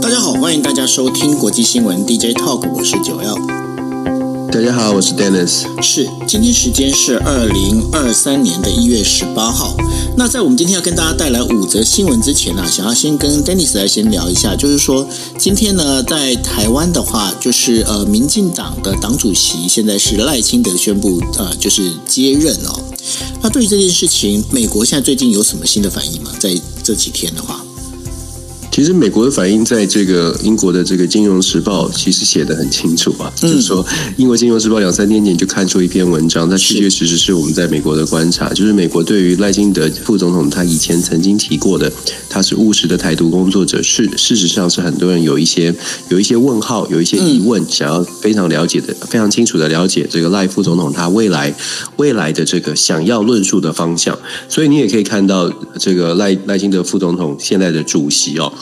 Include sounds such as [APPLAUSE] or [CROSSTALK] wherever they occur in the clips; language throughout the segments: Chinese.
大家好，欢迎大家收听国际新闻 DJ Talk，我是九幺。大家好，我是 Dennis。是，今天时间是二零二三年的一月十八号。那在我们今天要跟大家带来五则新闻之前呢、啊，想要先跟 Dennis 来先聊一下，就是说今天呢，在台湾的话，就是呃，民进党的党主席现在是赖清德宣布呃，就是接任哦。那对于这件事情，美国现在最近有什么新的反应吗？在这几天的话？其实美国的反应，在这个英国的这个《金融时报》其实写得很清楚啊，嗯、就是说，英国《金融时报》两三天前就看出一篇文章，它确确实实是我们在美国的观察，就是美国对于赖清德副总统他以前曾经提过的，他是务实的台独工作者，是事实上是很多人有一些有一些问号，有一些疑问，想要非常了解的、非常清楚的了解这个赖副总统他未来未来的这个想要论述的方向，所以你也可以看到这个赖赖清德副总统现在的主席哦。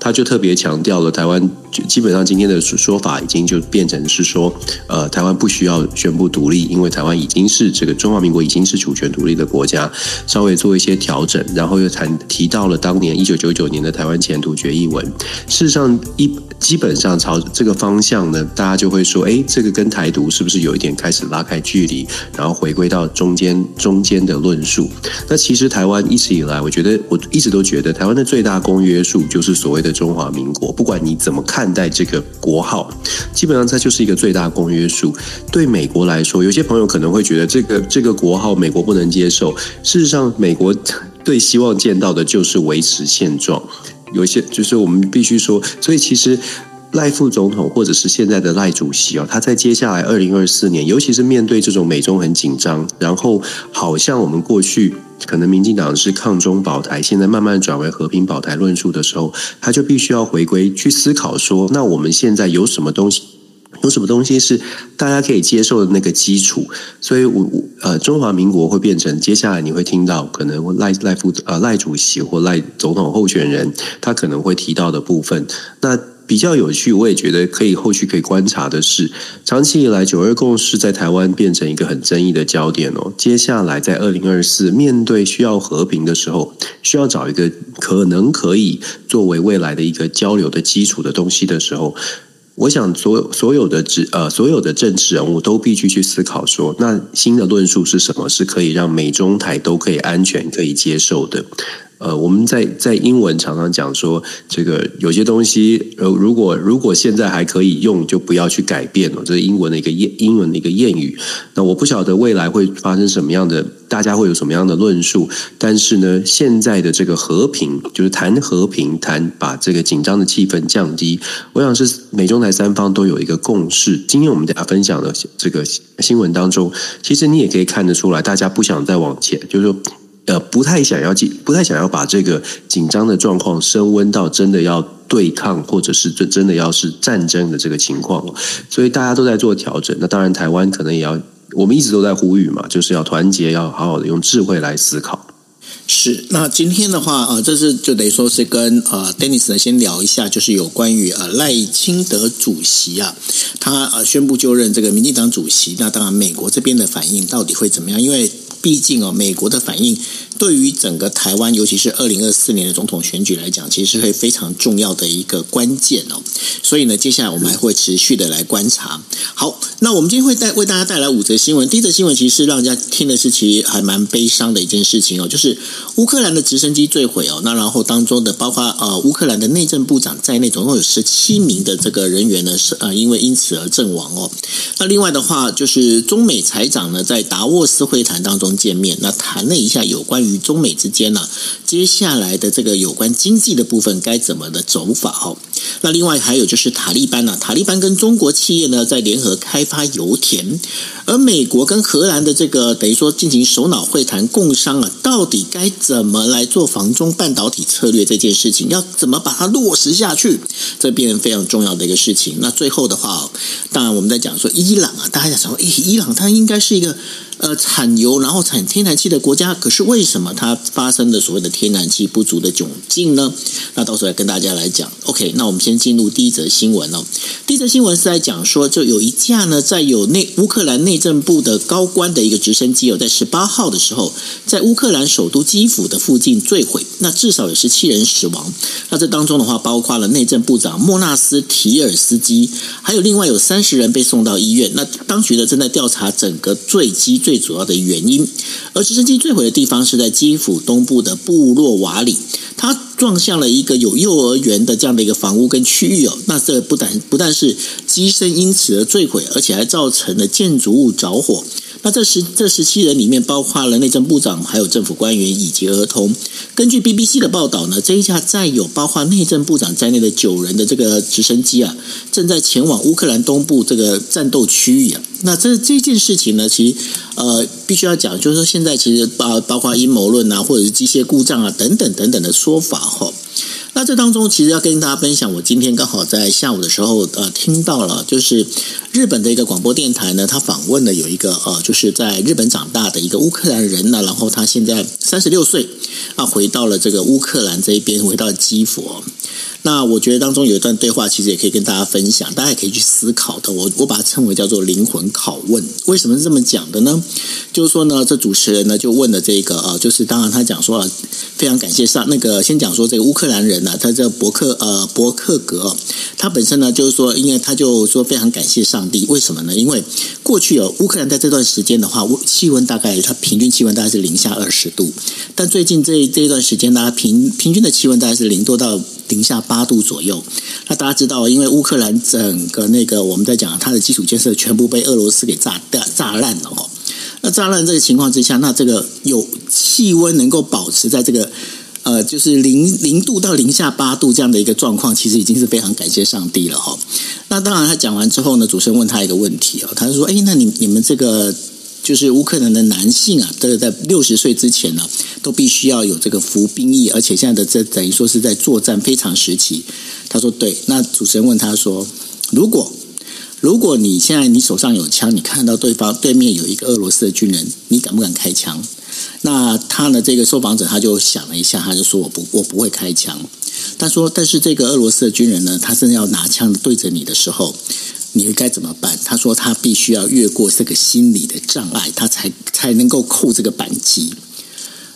他就特别强调了，台湾基本上今天的说法已经就变成是说，呃，台湾不需要宣布独立，因为台湾已经是这个中华民国已经是主权独立的国家，稍微做一些调整，然后又谈提到了当年一九九九年的台湾前途决议文。事实上，一基本上朝这个方向呢，大家就会说，哎，这个跟台独是不是有一点开始拉开距离，然后回归到中间中间的论述？那其实台湾一直以来，我觉得我一直都觉得，台湾的最大公约数就是所谓的。中华民国，不管你怎么看待这个国号，基本上它就是一个最大公约数。对美国来说，有些朋友可能会觉得这个这个国号美国不能接受。事实上，美国最希望见到的就是维持现状。有些就是我们必须说，所以其实赖副总统或者是现在的赖主席哦，他在接下来二零二四年，尤其是面对这种美中很紧张，然后好像我们过去。可能民进党是抗中保台，现在慢慢转为和平保台论述的时候，他就必须要回归去思考说，那我们现在有什么东西，有什么东西是大家可以接受的那个基础？所以，我我呃，中华民国会变成接下来你会听到可能赖赖副呃赖主席或赖总统候选人他可能会提到的部分，那。比较有趣，我也觉得可以后续可以观察的是，长期以来九二共识在台湾变成一个很争议的焦点哦。接下来在二零二四面对需要和平的时候，需要找一个可能可以作为未来的一个交流的基础的东西的时候，我想所有所有的政呃所有的政治人物都必须去思考说，那新的论述是什么，是可以让美中台都可以安全可以接受的。呃，我们在在英文常常讲说，这个有些东西，呃，如果如果现在还可以用，就不要去改变了。这是英文的一个谚英文的一个谚语。那我不晓得未来会发生什么样的，大家会有什么样的论述。但是呢，现在的这个和平，就是谈和平，谈把这个紧张的气氛降低，我想是美中台三方都有一个共识。今天我们大家分享的这个新闻当中，其实你也可以看得出来，大家不想再往前，就是说。呃，不太想要紧不太想要把这个紧张的状况升温到真的要对抗，或者是真真的要是战争的这个情况，所以大家都在做调整。那当然，台湾可能也要，我们一直都在呼吁嘛，就是要团结，要好好的用智慧来思考。是，那今天的话啊、呃，这是就等于说是跟呃，Dennis 呢先聊一下，就是有关于呃赖清德主席啊，他呃宣布就任这个民进党主席，那当然美国这边的反应到底会怎么样？因为毕竟哦，美国的反应对于整个台湾，尤其是二零二四年的总统选举来讲，其实是会非常重要的一个关键哦。所以呢，接下来我们还会持续的来观察。好，那我们今天会带为大家带来五则新闻。第一则新闻其实让人家听的是其实还蛮悲伤的一件事情哦，就是乌克兰的直升机坠毁哦。那然后当中的包括呃乌克兰的内政部长在内，总共有十七名的这个人员呢是呃因为因此而阵亡哦。那另外的话，就是中美财长呢在达沃斯会谈当中。见面，那谈了一下有关于中美之间呢，接下来的这个有关经济的部分该怎么的走法哦。那另外还有就是塔利班呢，塔利班跟中国企业呢在联合开发油田，而美国跟荷兰的这个等于说进行首脑会谈共商啊，到底该怎么来做防中半导体策略这件事情，要怎么把它落实下去，这变成非常重要的一个事情。那最后的话，当然我们在讲说伊朗啊，大家想说，诶，伊朗它应该是一个。呃产油然后产天然气的国家，可是为什么它发生了所谓的天然气不足的窘境呢？那到时候来跟大家来讲。OK，那我们先进入第一则新闻哦。第一则新闻是在讲说，就有一架呢，在有内乌克兰内政部的高官的一个直升机哦，在十八号的时候，在乌克兰首都基辅的附近坠毁，那至少有十七人死亡。那这当中的话，包括了内政部长莫纳斯提尔斯基，还有另外有三十人被送到医院。那当局呢，正在调查整个坠机最主要的原因。而直升机坠毁的地方是在基辅东部的布洛瓦里，它撞向了一个有幼儿园的这样的一个房屋跟区域哦。那这不但不但是机身因此而坠毁，而且还造成了建筑物着火。那这十这十七人里面，包括了内政部长，还有政府官员以及儿童。根据 BBC 的报道呢，这一架载有包括内政部长在内的九人的这个直升机啊，正在前往乌克兰东部这个战斗区域啊。那这这件事情呢，其实呃，必须要讲，就是说现在其实包包括阴谋论啊，或者是机械故障啊等等等等的说法哈。那这当中，其实要跟大家分享，我今天刚好在下午的时候，呃，听到了，就是日本的一个广播电台呢，他访问了有一个呃，就是在日本长大的一个乌克兰人呢，然后他现在三十六岁，啊，回到了这个乌克兰这一边，回到了基辅。那我觉得当中有一段对话，其实也可以跟大家分享，大家也可以去思考的。我我把它称为叫做灵魂拷问。为什么是这么讲的呢？就是说呢，这主持人呢就问了这个呃，就是当然他讲说啊，非常感谢上那个先讲说这个乌克兰人呢、啊，他叫伯克呃伯克格，他本身呢就是说，因为他就说非常感谢上帝，为什么呢？因为过去有乌克兰在这段时间的话，气温大概它平均气温大概是零下二十度，但最近这这一段时间呢，平平均的气温大概是零多到零零下八度左右，那大家知道，因为乌克兰整个那个我们在讲它的基础建设全部被俄罗斯给炸掉、炸烂了哦。那炸烂这个情况之下，那这个有气温能够保持在这个呃，就是零零度到零下八度这样的一个状况，其实已经是非常感谢上帝了哈。那当然，他讲完之后呢，主持人问他一个问题哦，他就说：“哎，那你你们这个。”就是乌克兰的男性啊，这个在六十岁之前呢，都必须要有这个服兵役，而且现在的这等于说是在作战非常时期。他说对。那主持人问他说：“如果如果你现在你手上有枪，你看到对方对面有一个俄罗斯的军人，你敢不敢开枪？”那他呢，这个受访者他就想了一下，他就说：“我不，我不会开枪。”他说：“但是这个俄罗斯的军人呢，他真的要拿枪对着你的时候。”你该怎么办？他说他必须要越过这个心理的障碍，他才才能够扣这个扳机。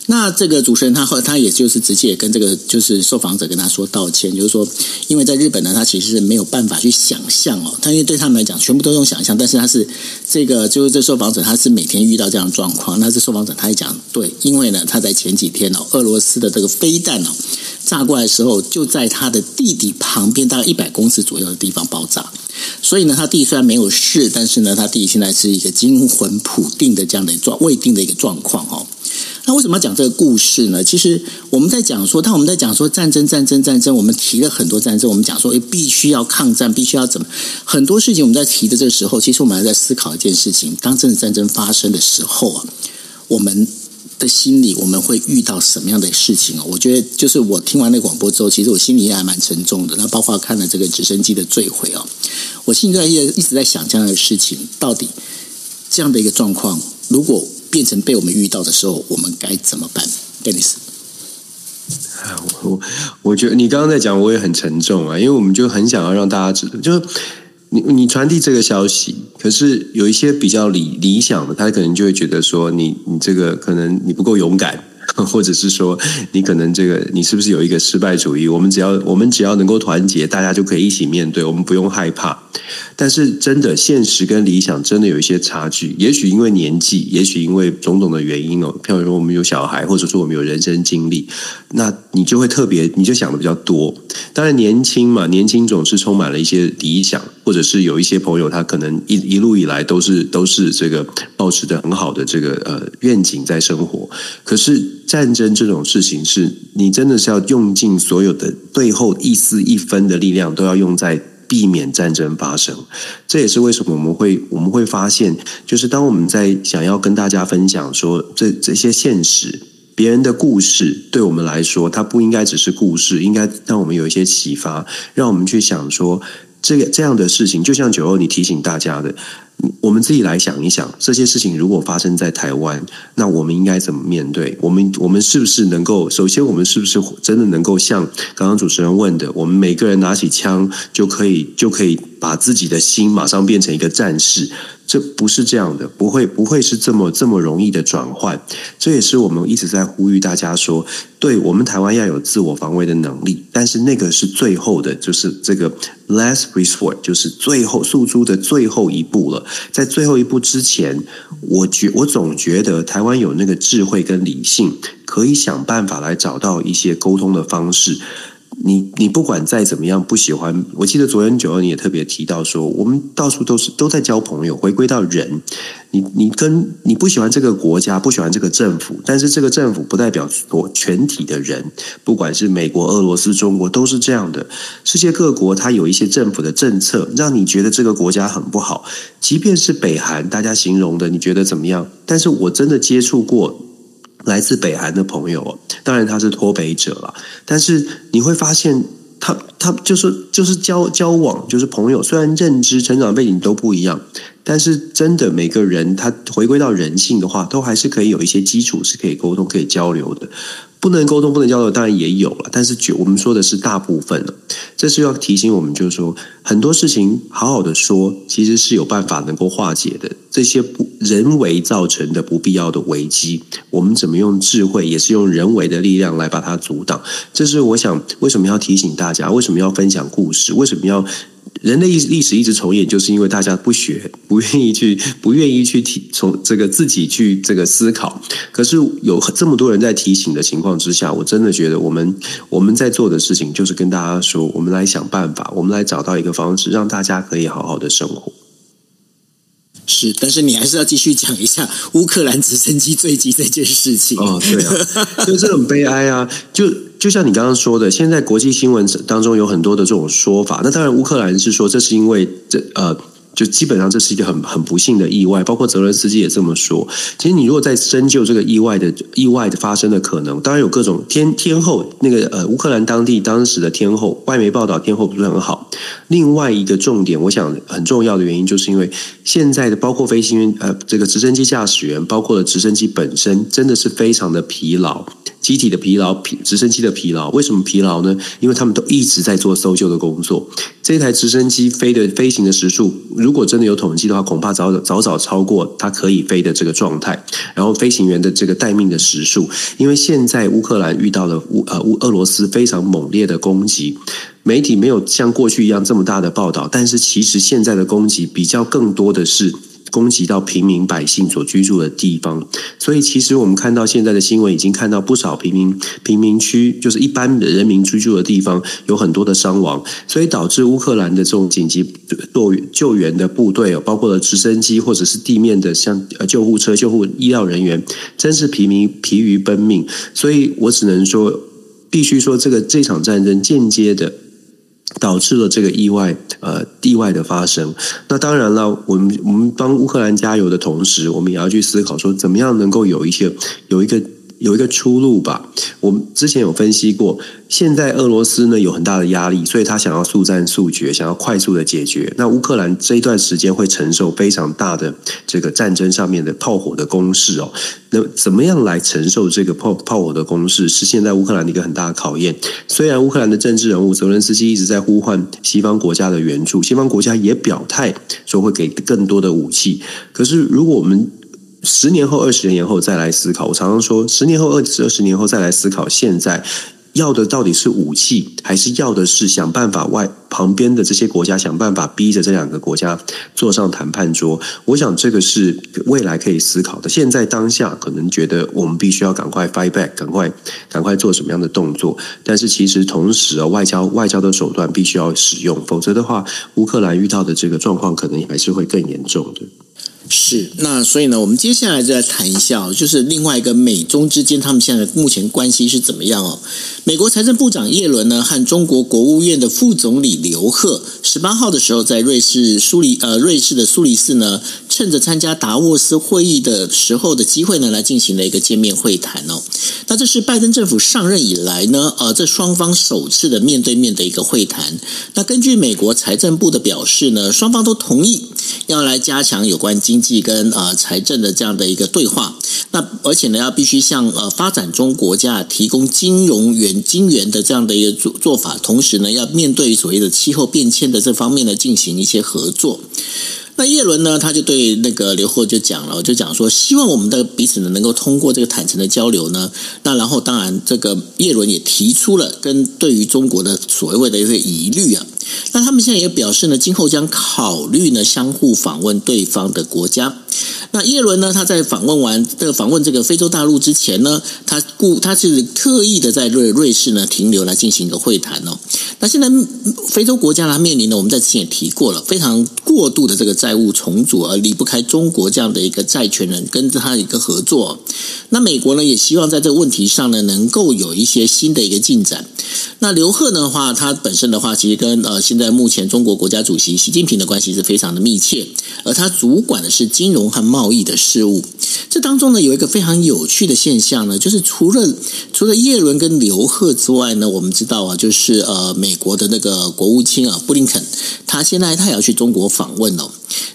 那这个主持人他后他也就是直接跟这个就是受访者跟他说道歉，就是说，因为在日本呢，他其实是没有办法去想象哦，他因为对他们来讲全部都用想象，但是他是这个就是这受访者他是每天遇到这样的状况。那这受访者他也讲对，因为呢他在前几天哦，俄罗斯的这个飞弹哦炸过来的时候，就在他的弟弟旁边大概一百公尺左右的地方爆炸。所以呢，他弟虽然没有事，但是呢，他弟现在是一个惊魂甫定的这样的状未定的一个状况哦。那为什么要讲这个故事呢？其实我们在讲说，当我们在讲说战争、战争、战争，我们提了很多战争，我们讲说必须要抗战，必须要怎么很多事情，我们在提的这个时候，其实我们还在思考一件事情：当真的战争发生的时候啊，我们。的心里我们会遇到什么样的事情哦？我觉得就是我听完那个广播之后，其实我心里也还蛮沉重的。那包括看了这个直升机的坠毁哦，我现在也一直在想这样的事情，到底这样的一个状况，如果变成被我们遇到的时候，我们该怎么办？Dennis，[LAUGHS] 我我觉得你刚刚在讲，我也很沉重啊，因为我们就很想要让大家知道，就是。你你传递这个消息，可是有一些比较理理想的，他可能就会觉得说你你这个可能你不够勇敢。[LAUGHS] 或者是说，你可能这个，你是不是有一个失败主义？我们只要我们只要能够团结，大家就可以一起面对，我们不用害怕。但是，真的现实跟理想真的有一些差距。也许因为年纪，也许因为种种的原因哦。譬如说，我们有小孩，或者说我们有人生经历，那你就会特别，你就想的比较多。当然，年轻嘛，年轻总是充满了一些理想，或者是有一些朋友，他可能一一路以来都是都是这个抱持的很好的这个呃愿景在生活，可是。战争这种事情是，你真的是要用尽所有的最后一丝一分的力量，都要用在避免战争发生。这也是为什么我们会我们会发现，就是当我们在想要跟大家分享说这这些现实，别人的故事，对我们来说，它不应该只是故事，应该让我们有一些启发，让我们去想说，这个这样的事情，就像九欧你提醒大家的。我们自己来想一想，这些事情如果发生在台湾，那我们应该怎么面对？我们我们是不是能够？首先，我们是不是真的能够像刚刚主持人问的，我们每个人拿起枪就可以就可以把自己的心马上变成一个战士？这不是这样的，不会不会是这么这么容易的转换。这也是我们一直在呼吁大家说，对我们台湾要有自我防卫的能力，但是那个是最后的，就是这个 last resort，就是最后诉诸的最后一步了。在最后一步之前，我觉我总觉得台湾有那个智慧跟理性，可以想办法来找到一些沟通的方式。你你不管再怎么样不喜欢，我记得昨天九二你也特别提到说，我们到处都是都在交朋友，回归到人。你你跟你不喜欢这个国家，不喜欢这个政府，但是这个政府不代表我全体的人，不管是美国、俄罗斯、中国，都是这样的。世界各国它有一些政府的政策，让你觉得这个国家很不好。即便是北韩，大家形容的，你觉得怎么样？但是我真的接触过。来自北韩的朋友，当然他是脱北者了，但是你会发现他，他就是就是交交往，就是朋友，虽然认知、成长背景都不一样。但是，真的每个人他回归到人性的话，都还是可以有一些基础是可以沟通、可以交流的。不能沟通、不能交流，当然也有了。但是，我们说的是大部分了。这是要提醒我们，就是说很多事情好好的说，其实是有办法能够化解的。这些不人为造成的不必要的危机，我们怎么用智慧，也是用人为的力量来把它阻挡。这是我想为什么要提醒大家，为什么要分享故事，为什么要。人类历史一直重演，就是因为大家不学，不愿意去，[LAUGHS] 不愿意去提从这个自己去这个思考。可是有这么多人在提醒的情况之下，我真的觉得我们我们在做的事情就是跟大家说，我们来想办法，我们来找到一个方式，让大家可以好好的生活。是，但是你还是要继续讲一下乌克兰直升机坠机这件事情。哦，对啊，就这种悲哀啊，就。就像你刚刚说的，现在国际新闻当中有很多的这种说法。那当然，乌克兰是说这是因为这呃。就基本上这是一个很很不幸的意外，包括泽伦斯基也这么说。其实你如果在深究这个意外的意外的发生的可能，当然有各种天天后那个呃乌克兰当地当时的天后，外媒报道天后不是很好。另外一个重点，我想很重要的原因，就是因为现在的包括飞行员呃这个直升机驾驶员，包括了直升机本身，真的是非常的疲劳，机体的疲劳，疲直升机的疲劳。为什么疲劳呢？因为他们都一直在做搜救的工作。这台直升机飞的飞行的时速。如果真的有统计的话，恐怕早早早超过它可以飞的这个状态。然后飞行员的这个待命的时数，因为现在乌克兰遇到了乌呃乌俄罗斯非常猛烈的攻击，媒体没有像过去一样这么大的报道，但是其实现在的攻击比较更多的是。攻击到平民百姓所居住的地方，所以其实我们看到现在的新闻，已经看到不少平民平民区，就是一般的人民居住的地方，有很多的伤亡，所以导致乌克兰的这种紧急救救援的部队，包括了直升机或者是地面的像救护车、救护医疗人员，真是疲民疲于奔命。所以我只能说，必须说这个这场战争间接的。导致了这个意外，呃，意外的发生。那当然了，我们我们帮乌克兰加油的同时，我们也要去思考说，怎么样能够有一些有一个。有一个出路吧。我们之前有分析过，现在俄罗斯呢有很大的压力，所以他想要速战速决，想要快速的解决。那乌克兰这一段时间会承受非常大的这个战争上面的炮火的攻势哦。那怎么样来承受这个炮炮火的攻势，是现在乌克兰的一个很大的考验。虽然乌克兰的政治人物泽伦斯基一直在呼唤西方国家的援助，西方国家也表态说会给更多的武器，可是如果我们十年后、二十年后再来思考，我常常说，十年后、二十二十年后再来思考，现在要的到底是武器，还是要的是想办法外旁边的这些国家想办法逼着这两个国家坐上谈判桌？我想这个是未来可以思考的。现在当下可能觉得我们必须要赶快 fight back，赶快赶快做什么样的动作？但是其实同时啊，外交外交的手段必须要使用，否则的话，乌克兰遇到的这个状况可能还是会更严重的。是，那所以呢，我们接下来就来谈一下，就是另外一个美中之间，他们现在目前关系是怎么样哦？美国财政部长耶伦呢，和中国国务院的副总理刘鹤，十八号的时候在瑞士苏黎呃瑞士的苏黎世呢，趁着参加达沃斯会议的时候的机会呢，来进行了一个见面会谈哦。那这是拜登政府上任以来呢，呃，这双方首次的面对面的一个会谈。那根据美国财政部的表示呢，双方都同意要来加强有关经经济跟呃财政的这样的一个对话。那而且呢，要必须向呃发展中国家提供金融援金援的这样的一个做做法，同时呢，要面对所谓的气候变迁的这方面呢，进行一些合作。那叶伦呢，他就对那个刘鹤就讲了，就讲说，希望我们的彼此呢能够通过这个坦诚的交流呢，那然后当然这个叶伦也提出了跟对于中国的所谓的一个疑虑啊，那他们现在也表示呢，今后将考虑呢相互访问对方的国家。那叶伦呢，他在访问完这个访问这个非洲大陆之前呢，他故他是特意的在瑞瑞士呢停留来进行一个会谈哦。那现在非洲国家呢面临呢，我们在之前也提过了，非常过度的这个债务重组，而离不开中国这样的一个债权人跟他的一个合作。那美国呢也希望在这个问题上呢能够有一些新的一个进展。那刘鹤的话，他本身的话其实跟呃现在目前中国国家主席习近平的关系是非常的密切，而他主管的是金融和贸易的事务。这当中呢有一个非常有趣的现象呢，就是除了除了叶伦跟刘鹤之外呢，我们知道啊，就是呃美国的那个国务卿啊布林肯，他现在他也要去中国访问哦。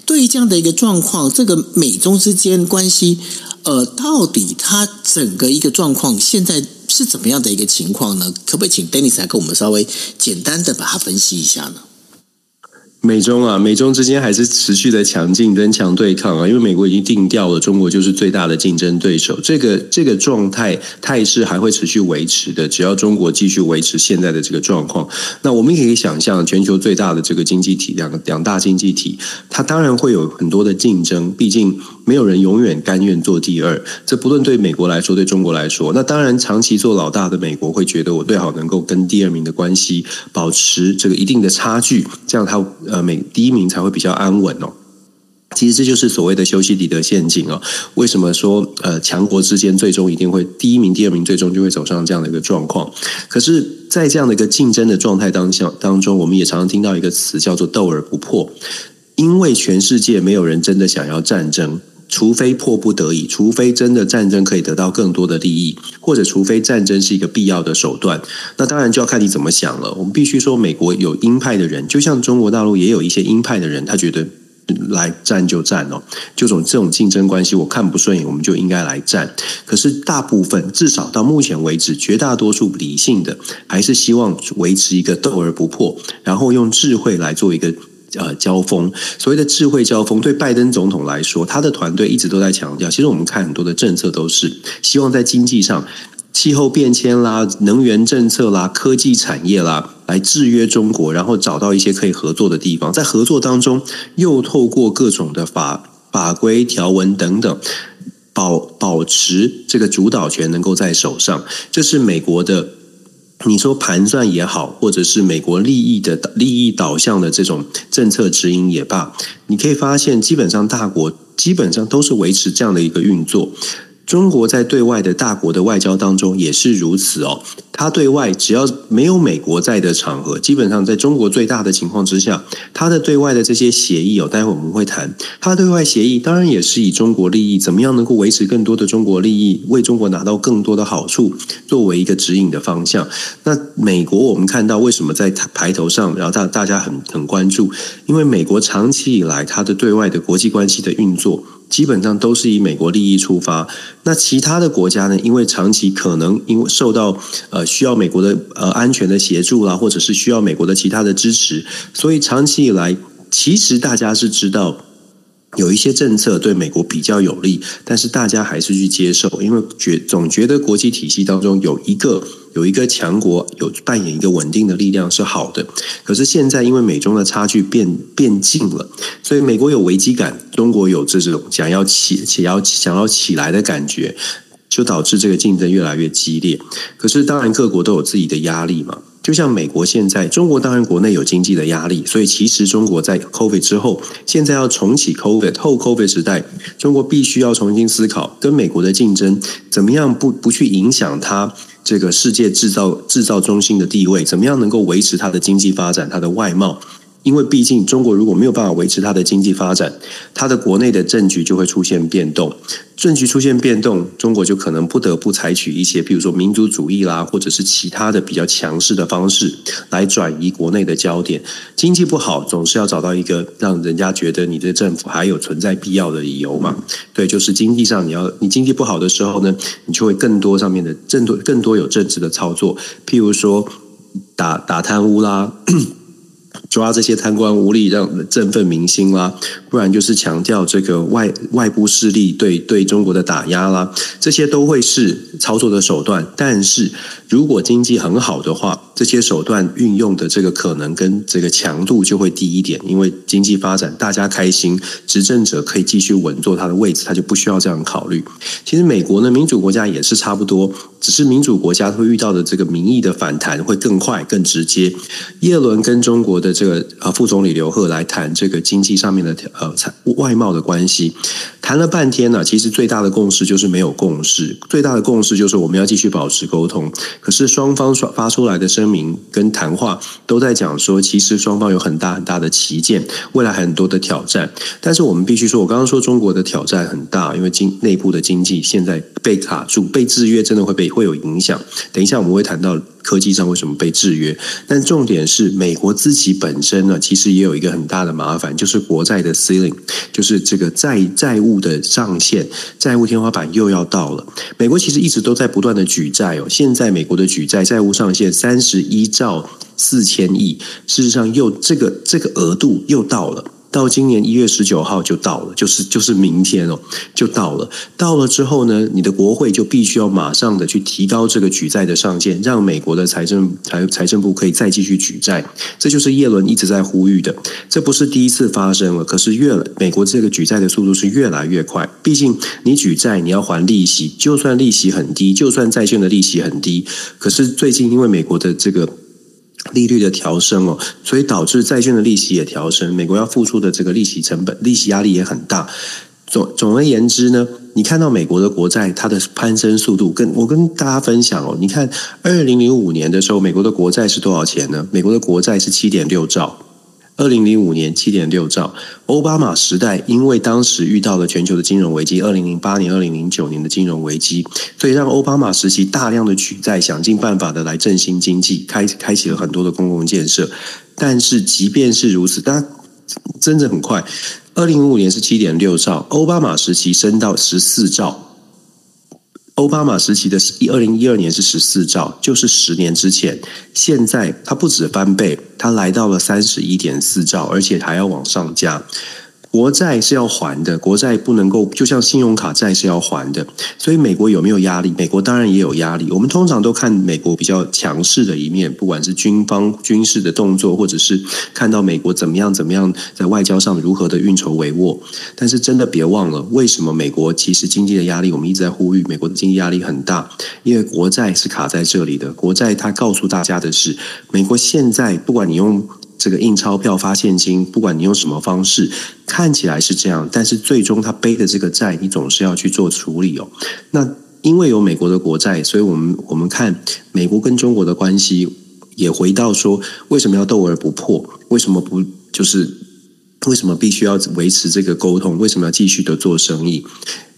对于这样的一个状况，这个美中之间关系，呃，到底它整个一个状况现在是怎么样的一个情况呢？可不可以请 Dennis 来跟我们稍微简单的把它分析一下呢？美中啊，美中之间还是持续的强劲跟强对抗啊，因为美国已经定调了，中国就是最大的竞争对手。这个这个状态态势还会持续维持的，只要中国继续维持现在的这个状况，那我们也可以想象，全球最大的这个经济体，两两大经济体，它当然会有很多的竞争，毕竟没有人永远甘愿做第二。这不论对美国来说，对中国来说，那当然长期做老大的美国会觉得，我最好能够跟第二名的关系保持这个一定的差距，这样它。呃，每第一名才会比较安稳哦。其实这就是所谓的修昔底德陷阱哦。为什么说呃强国之间最终一定会第一名、第二名最终就会走上这样的一个状况？可是，在这样的一个竞争的状态当下当中，我们也常常听到一个词叫做“斗而不破”，因为全世界没有人真的想要战争。除非迫不得已，除非真的战争可以得到更多的利益，或者除非战争是一个必要的手段，那当然就要看你怎么想了。我们必须说，美国有鹰派的人，就像中国大陆也有一些鹰派的人，他觉得来战就战哦，就种这种竞争关系我看不顺眼，我们就应该来战。可是大部分，至少到目前为止，绝大多数理性的还是希望维持一个斗而不破，然后用智慧来做一个。呃，交锋，所谓的智慧交锋，对拜登总统来说，他的团队一直都在强调。其实我们看很多的政策，都是希望在经济上、气候变迁啦、能源政策啦、科技产业啦，来制约中国，然后找到一些可以合作的地方。在合作当中，又透过各种的法法规条文等等，保保持这个主导权能够在手上。这是美国的。你说盘算也好，或者是美国利益的利益导向的这种政策指引也罢，你可以发现，基本上大国基本上都是维持这样的一个运作。中国在对外的大国的外交当中也是如此哦。他对外只要没有美国在的场合，基本上在中国最大的情况之下，他的对外的这些协议哦，待会我们会谈。他对外协议当然也是以中国利益怎么样能够维持更多的中国利益，为中国拿到更多的好处作为一个指引的方向。那美国我们看到为什么在排头上，然后大大家很很关注，因为美国长期以来他的对外的国际关系的运作。基本上都是以美国利益出发，那其他的国家呢？因为长期可能因为受到呃需要美国的呃安全的协助啦，或者是需要美国的其他的支持，所以长期以来，其实大家是知道。有一些政策对美国比较有利，但是大家还是去接受，因为觉总觉得国际体系当中有一个有一个强国有扮演一个稳定的力量是好的。可是现在因为美中的差距变变近了，所以美国有危机感，中国有这种想要起、想要想要起来的感觉，就导致这个竞争越来越激烈。可是当然各国都有自己的压力嘛。就像美国现在，中国当然国内有经济的压力，所以其实中国在 COVID 之后，现在要重启 COVID 后 COVID 时代，中国必须要重新思考跟美国的竞争，怎么样不不去影响它这个世界制造制造中心的地位，怎么样能够维持它的经济发展、它的外贸。因为毕竟中国如果没有办法维持它的经济发展，它的国内的政局就会出现变动。政局出现变动，中国就可能不得不采取一些，比如说民族主义啦，或者是其他的比较强势的方式来转移国内的焦点。经济不好，总是要找到一个让人家觉得你的政府还有存在必要的理由嘛。对，就是经济上你要你经济不好的时候呢，你就会更多上面的更多更多有政治的操作，譬如说打打贪污啦。抓这些贪官污吏，让振奋民心啦；不然就是强调这个外外部势力对对中国的打压啦，这些都会是操作的手段。但是如果经济很好的话，这些手段运用的这个可能跟这个强度就会低一点，因为经济发展大家开心，执政者可以继续稳坐他的位置，他就不需要这样考虑。其实美国呢，民主国家也是差不多，只是民主国家会遇到的这个民意的反弹会更快、更直接。耶伦跟中国的这个呃副总理刘鹤来谈这个经济上面的呃财外贸的关系，谈了半天呢，其实最大的共识就是没有共识，最大的共识就是我们要继续保持沟通。可是双方发出来的声明跟谈话都在讲说，其实双方有很大很大的歧见，未来很多的挑战。但是我们必须说，我刚刚说中国的挑战很大，因为经内部的经济现在被卡住、被制约，真的会被会有影响。等一下我们会谈到。科技上为什么被制约？但重点是，美国自己本身呢，其实也有一个很大的麻烦，就是国债的 ceiling，就是这个债债务的上限，债务天花板又要到了。美国其实一直都在不断的举债哦，现在美国的举债债务上限三十一兆四千亿，事实上又这个这个额度又到了。到今年一月十九号就到了，就是就是明天哦，就到了。到了之后呢，你的国会就必须要马上的去提高这个举债的上限，让美国的财政财财政部可以再继续举债。这就是叶伦一直在呼吁的。这不是第一次发生了，可是越美国这个举债的速度是越来越快。毕竟你举债你要还利息，就算利息很低，就算债券的利息很低，可是最近因为美国的这个。利率的调升哦，所以导致债券的利息也调升，美国要付出的这个利息成本、利息压力也很大。总总而言之呢，你看到美国的国债它的攀升速度，跟我跟大家分享哦，你看二零零五年的时候，美国的国债是多少钱呢？美国的国债是七点六兆。二零零五年七点六兆，欧巴马时代因为当时遇到了全球的金融危机，二零零八年、二零零九年的金融危机，所以让奥巴马时期大量的举债，想尽办法的来振兴经济，开开启了很多的公共建设。但是即便是如此，但真的很快，二零零五年是七点六兆，欧巴马时期升到十四兆。奥巴马时期的二零一二年是十四兆，就是十年之前。现在它不止翻倍，它来到了三十一点四兆，而且还要往上加。国债是要还的，国债不能够就像信用卡债是要还的，所以美国有没有压力？美国当然也有压力。我们通常都看美国比较强势的一面，不管是军方军事的动作，或者是看到美国怎么样怎么样在外交上如何的运筹帷幄。但是真的别忘了，为什么美国其实经济的压力，我们一直在呼吁，美国的经济压力很大，因为国债是卡在这里的。国债它告诉大家的是，美国现在不管你用。这个印钞票发现金，不管你用什么方式，看起来是这样，但是最终他背的这个债，你总是要去做处理哦。那因为有美国的国债，所以我们我们看美国跟中国的关系也回到说，为什么要斗而不破？为什么不就是为什么必须要维持这个沟通？为什么要继续的做生意？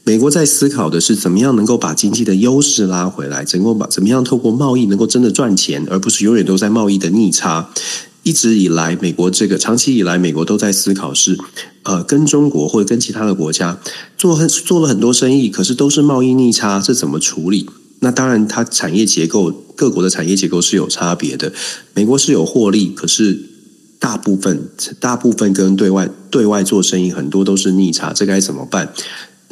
美国在思考的是怎么样能够把经济的优势拉回来，怎么把怎么样透过贸易能够真的赚钱，而不是永远都在贸易的逆差。一直以来，美国这个长期以来，美国都在思考是，呃，跟中国或者跟其他的国家做很做了很多生意，可是都是贸易逆差，这怎么处理？那当然，它产业结构各国的产业结构是有差别的。美国是有获利，可是大部分大部分跟对外对外做生意很多都是逆差，这该怎么办？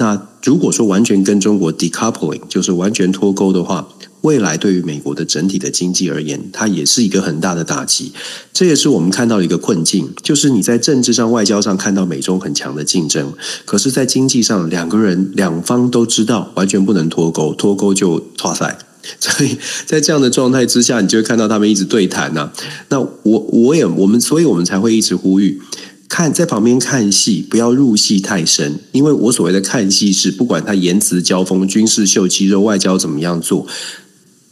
那如果说完全跟中国 decoupling，就是完全脱钩的话。未来对于美国的整体的经济而言，它也是一个很大的打击。这也是我们看到的一个困境，就是你在政治上、外交上看到美中很强的竞争，可是，在经济上，两个人两方都知道完全不能脱钩，脱钩就挫赛。[LAUGHS] 所以在这样的状态之下，你就会看到他们一直对谈呐。那我我也我们，所以我们才会一直呼吁，看在旁边看戏，不要入戏太深。因为我所谓的看戏是，不管他言辞交锋、军事秀肌肉、外交怎么样做。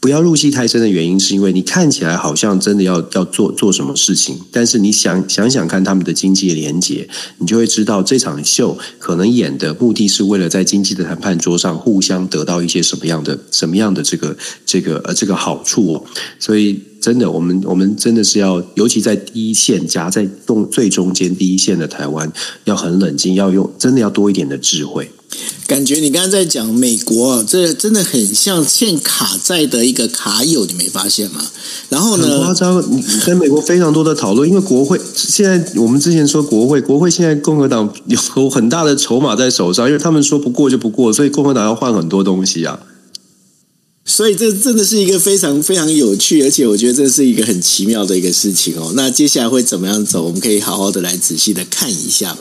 不要入戏太深的原因，是因为你看起来好像真的要要做做什么事情，但是你想想想看他们的经济连结，你就会知道这场秀可能演的目的是为了在经济的谈判桌上互相得到一些什么样的什么样的这个这个呃这个好处哦，所以真的我们我们真的是要，尤其在第一线夹在中最中间第一线的台湾，要很冷静，要用真的要多一点的智慧。感觉你刚刚在讲美国，这真的很像欠卡债的一个卡友，你没发现吗？然后呢？很夸张，你跟美国非常多的讨论，因为国会现在我们之前说国会，国会现在共和党有很大的筹码在手上，因为他们说不过就不过，所以共和党要换很多东西啊。所以这真的是一个非常非常有趣，而且我觉得这是一个很奇妙的一个事情哦。那接下来会怎么样走？我们可以好好的来仔细的看一下。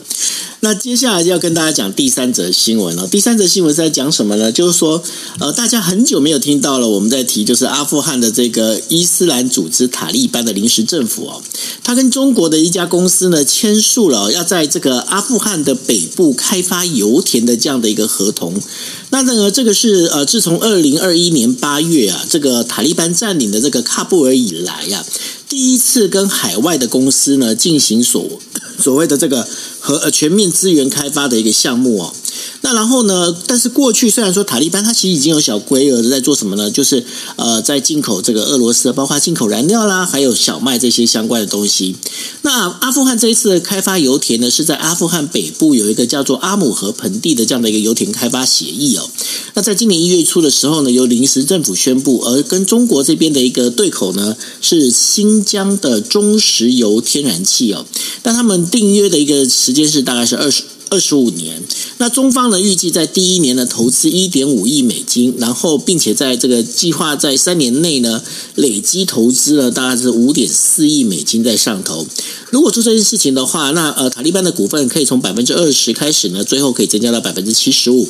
那接下来要跟大家讲第三则新闻了。第三则新闻是在讲什么呢？就是说，呃，大家很久没有听到了，我们在提就是阿富汗的这个伊斯兰组织塔利班的临时政府哦，他跟中国的一家公司呢签署了要在这个阿富汗的北部开发油田的这样的一个合同。那呢，这个是呃，自从二零二一年八月啊，这个塔利班占领的这个喀布尔以来呀、啊，第一次跟海外的公司呢进行所 [LAUGHS] 所谓的这个和呃全面资源开发的一个项目哦。那然后呢？但是过去虽然说塔利班它其实已经有小规模的在做什么呢？就是呃，在进口这个俄罗斯，包括进口燃料啦，还有小麦这些相关的东西。那阿富汗这一次的开发油田呢，是在阿富汗北部有一个叫做阿姆河盆地的这样的一个油田开发协议哦。那在今年一月初的时候呢，由临时政府宣布，而跟中国这边的一个对口呢，是新新疆的中石油天然气哦。但他们订约的一个时间是大概是二十。二十五年，那中方呢，预计在第一年呢投资一点五亿美金，然后并且在这个计划在三年内呢累积投资了大概是五点四亿美金在上头。如果做这件事情的话，那呃塔利班的股份可以从百分之二十开始呢，最后可以增加到百分之七十五。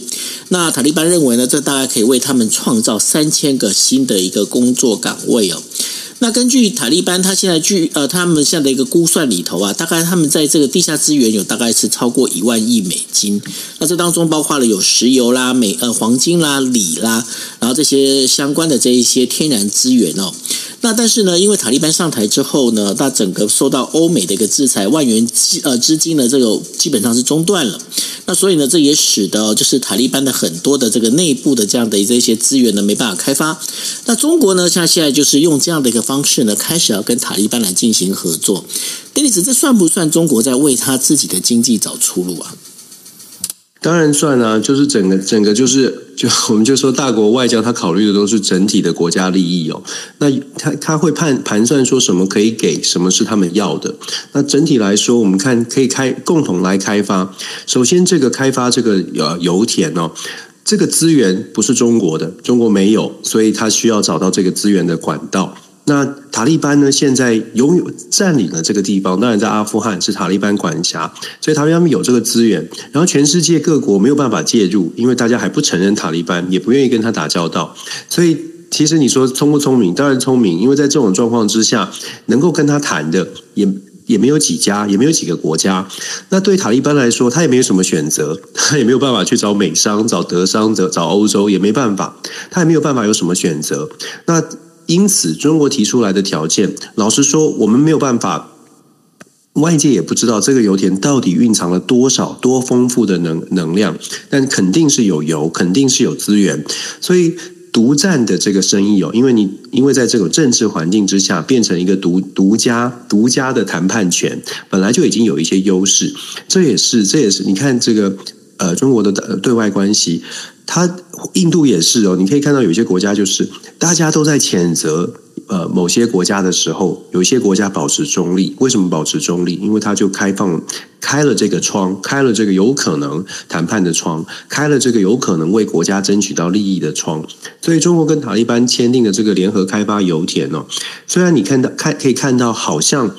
那塔利班认为呢，这大概可以为他们创造三千个新的一个工作岗位哦。那根据塔利班，他现在据呃他们现在的一个估算里头啊，大概他们在这个地下资源有大概是超过一万亿美金。那这当中包括了有石油啦、美呃黄金啦、锂啦，然后这些相关的这一些天然资源哦。那但是呢，因为塔利班上台之后呢，它整个受到欧美的一个制裁，万元呃资金呢这个基本上是中断了。那所以呢，这也使得就是塔利班的很多的这个内部的这样的这些资源呢没办法开发。那中国呢，像现在就是用这样的一个方式呢，开始要跟塔利班来进行合作。丁律师，这算不算中国在为他自己的经济找出路啊？当然算啊，就是整个整个就是就 [LAUGHS] 我们就说大国外交，他考虑的都是整体的国家利益哦。那他他会判盘算说什么可以给，什么是他们要的。那整体来说，我们看可以开共同来开发。首先，这个开发这个呃油田哦，这个资源不是中国的，中国没有，所以他需要找到这个资源的管道。那塔利班呢？现在拥有占领了这个地方，当然在阿富汗是塔利班管辖，所以塔利班有这个资源。然后全世界各国没有办法介入，因为大家还不承认塔利班，也不愿意跟他打交道。所以其实你说聪不聪明？当然聪明，因为在这种状况之下，能够跟他谈的也也没有几家，也没有几个国家。那对塔利班来说，他也没有什么选择，[LAUGHS] 他也没有办法去找美商、找德商、找找欧洲，也没办法，他也没有办法有什么选择。那因此，中国提出来的条件，老实说，我们没有办法，外界也不知道这个油田到底蕴藏了多少多丰富的能能量，但肯定是有油，肯定是有资源，所以独占的这个生意哦，因为你因为在这种政治环境之下，变成一个独独家独家的谈判权，本来就已经有一些优势，这也是这也是你看这个呃中国的对外关系。它印度也是哦，你可以看到有些国家就是大家都在谴责呃某些国家的时候，有一些国家保持中立。为什么保持中立？因为它就开放开了这个窗，开了这个有可能谈判的窗，开了这个有可能为国家争取到利益的窗。所以中国跟塔利班签订的这个联合开发油田哦，虽然你看到看可以看到好像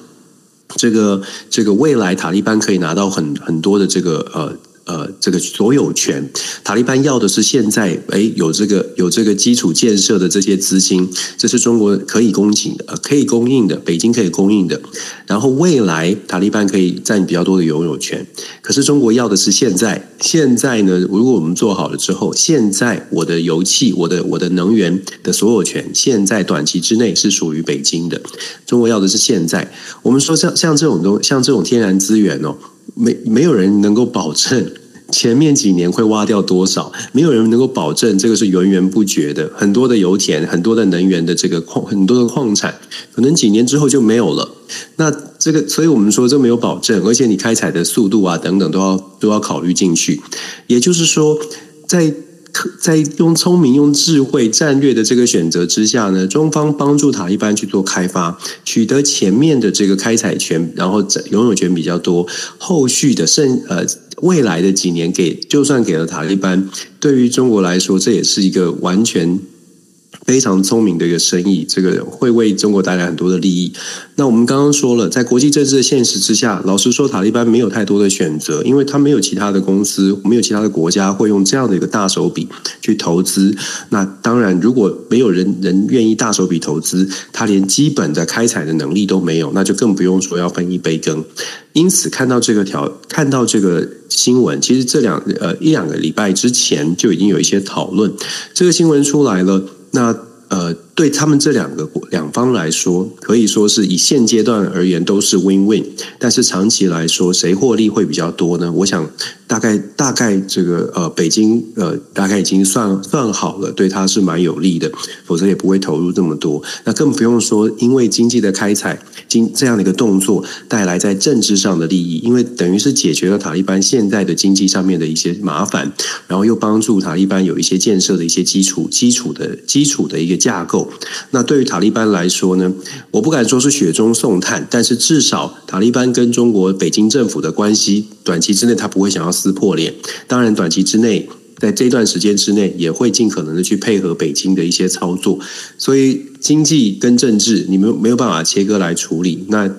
这个这个未来塔利班可以拿到很很多的这个呃。呃这个所有权。塔利班要的是现在诶有这个有这个基础建设的这些资金，这是中国可以供给的，呃可以供应的，北京可以供应的。然后未来塔利班可以占比较多的拥有权。可是中国要的是现在，现在呢，如果我们做好了之后，现在我的油气、我的我的能源的所有权，现在短期之内是属于北京的。中国要的是现在。我们说像像这种东，像这种天然资源哦，没没有人能够保证 [LAUGHS] 前面几年会挖掉多少，没有人能够保证这个是源源不绝的。很多的油田，很多的能源的这个矿，很多的矿产，可能几年之后就没有了。那这个，所以我们说这没有保证，而且你开采的速度啊等等都要都要考虑进去。也就是说，在在用聪明、用智慧、战略的这个选择之下呢，中方帮助塔利班去做开发，取得前面的这个开采权，然后拥有权比较多。后续的剩呃未来的几年给，就算给了塔利班，对于中国来说，这也是一个完全。非常聪明的一个生意，这个会为中国带来很多的利益。那我们刚刚说了，在国际政治的现实之下，老实说，塔利班没有太多的选择，因为他没有其他的公司，没有其他的国家会用这样的一个大手笔去投资。那当然，如果没有人人愿意大手笔投资，他连基本的开采的能力都没有，那就更不用说要分一杯羹。因此，看到这个条，看到这个新闻，其实这两呃一两个礼拜之前就已经有一些讨论，这个新闻出来了。那呃，对他们这两个两方来说，可以说是以现阶段而言都是 win-win，但是长期来说，谁获利会比较多呢？我想。大概大概这个呃，北京呃，大概已经算算好了，对他是蛮有利的，否则也不会投入这么多。那更不用说，因为经济的开采，经这样的一个动作带来在政治上的利益，因为等于是解决了塔利班现在的经济上面的一些麻烦，然后又帮助塔利班有一些建设的一些基础基础的基础的一个架构。那对于塔利班来说呢，我不敢说是雪中送炭，但是至少塔利班跟中国北京政府的关系，短期之内他不会想要。撕破脸，当然短期之内，在这段时间之内，也会尽可能的去配合北京的一些操作。所以经济跟政治，你们没有办法切割来处理。那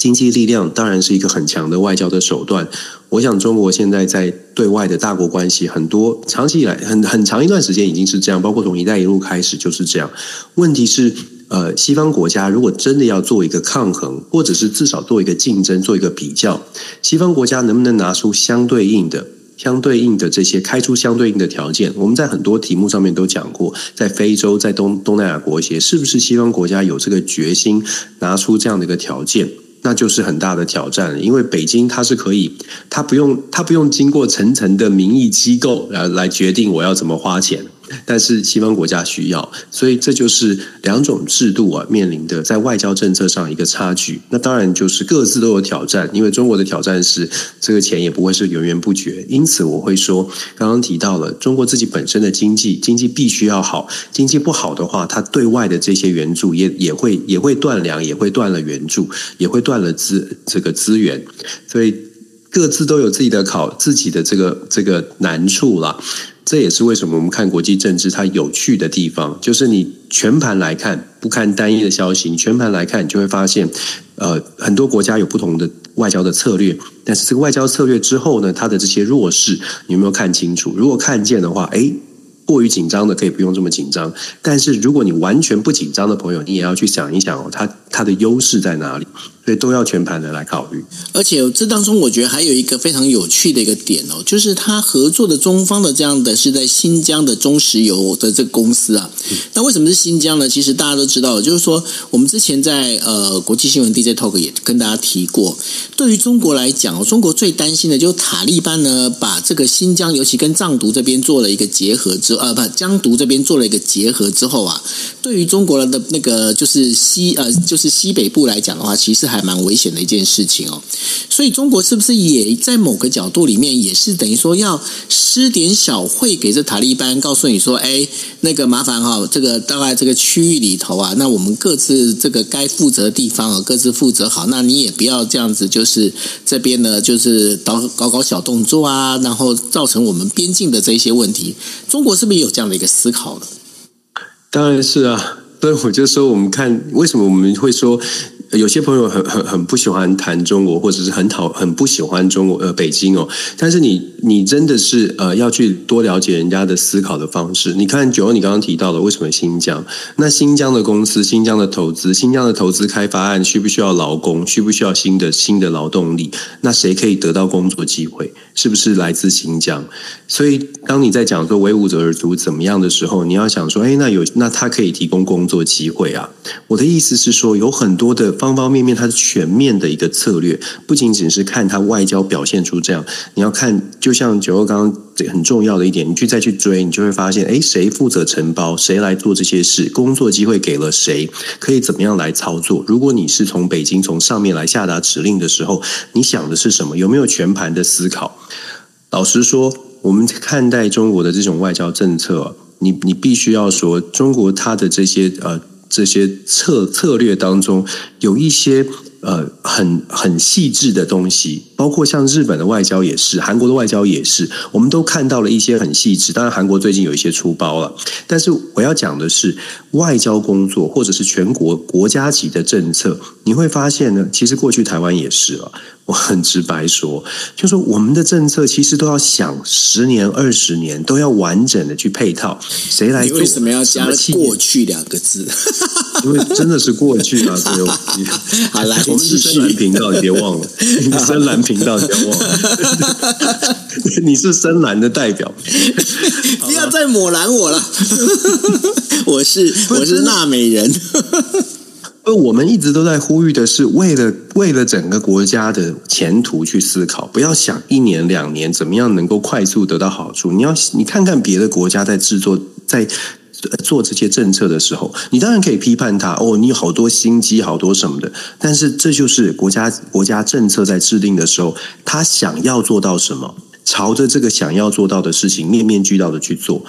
经济力量当然是一个很强的外交的手段。我想中国现在在对外的大国关系，很多长期以来很很长一段时间已经是这样，包括从“一带一路”开始就是这样。问题是，呃，西方国家如果真的要做一个抗衡，或者是至少做一个竞争、做一个比较，西方国家能不能拿出相对应的、相对应的这些开出相对应的条件？我们在很多题目上面都讲过，在非洲、在东东南亚国协，是不是西方国家有这个决心拿出这样的一个条件？那就是很大的挑战，因为北京它是可以，它不用，它不用经过层层的民意机构来来决定我要怎么花钱。但是西方国家需要，所以这就是两种制度啊面临的在外交政策上一个差距。那当然就是各自都有挑战，因为中国的挑战是这个钱也不会是源源不绝。因此我会说，刚刚提到了中国自己本身的经济，经济必须要好，经济不好的话，它对外的这些援助也也会也会断粮，也会断了援助，也会断了资这个资源。所以各自都有自己的考自己的这个这个难处啦。这也是为什么我们看国际政治它有趣的地方，就是你全盘来看，不看单一的消息，你全盘来看，你就会发现，呃，很多国家有不同的外交的策略，但是这个外交策略之后呢，它的这些弱势，你有没有看清楚？如果看见的话，诶，过于紧张的可以不用这么紧张，但是如果你完全不紧张的朋友，你也要去想一想哦，它它的优势在哪里？所以都要全盘的来考虑，而且这当中我觉得还有一个非常有趣的一个点哦，就是他合作的中方的这样的是在新疆的中石油的这个公司啊。那为什么是新疆呢？其实大家都知道，就是说我们之前在呃国际新闻 DJ Talk 也跟大家提过，对于中国来讲，中国最担心的就是塔利班呢把这个新疆，尤其跟藏独这边做了一个结合之呃不疆独这边做了一个结合之后啊，对于中国人的那个就是西呃就是西北部来讲的话，其实。还蛮危险的一件事情哦，所以中国是不是也在某个角度里面也是等于说要施点小惠给这塔利班，告诉你说，哎，那个麻烦哈，这个大概这个区域里头啊，那我们各自这个该负责的地方啊，各自负责好，那你也不要这样子，就是这边呢，就是搞搞搞小动作啊，然后造成我们边境的这些问题。中国是不是有这样的一个思考呢？当然是啊，所以我就说，我们看为什么我们会说。有些朋友很很很不喜欢谈中国，或者是很讨很不喜欢中国呃北京哦。但是你你真的是呃要去多了解人家的思考的方式。你看九，你刚刚提到了为什么新疆？那新疆的公司、新疆的投资、新疆的投资开发案需不需要劳工？需不需要新的新的劳动力？那谁可以得到工作机会？是不是来自新疆？所以当你在讲说维吾尔族怎么样的时候，你要想说，哎，那有那他可以提供工作机会啊？我的意思是说，有很多的。方方面面，它是全面的一个策略，不仅仅是看它外交表现出这样，你要看，就像九欧刚刚很重要的一点，你去再去追，你就会发现，哎，谁负责承包，谁来做这些事，工作机会给了谁，可以怎么样来操作？如果你是从北京从上面来下达指令的时候，你想的是什么？有没有全盘的思考？老实说，我们看待中国的这种外交政策，你你必须要说，中国它的这些呃。这些策策略当中有一些呃很很细致的东西，包括像日本的外交也是，韩国的外交也是，我们都看到了一些很细致。当然，韩国最近有一些出包了，但是我要讲的是外交工作或者是全国国家级的政策，你会发现呢，其实过去台湾也是了。我很直白说，就是说我们的政策其实都要想十年、二十年，都要完整的去配套。谁来做？为什么要加了“过去”两个字？[LAUGHS] 因为真的是过去啊！对，[LAUGHS] 好 [LAUGHS] 来，我们是深蓝频道，你别忘了，[LAUGHS] 你是深蓝频道，你别忘了，你是深蓝的代表，不要再抹蓝我了。我是我是纳美人。而我们一直都在呼吁的是，为了为了整个国家的前途去思考，不要想一年两年怎么样能够快速得到好处。你要你看看别的国家在制作在做这些政策的时候，你当然可以批判他哦，你好多心机，好多什么的。但是这就是国家国家政策在制定的时候，他想要做到什么。朝着这个想要做到的事情面面俱到的去做，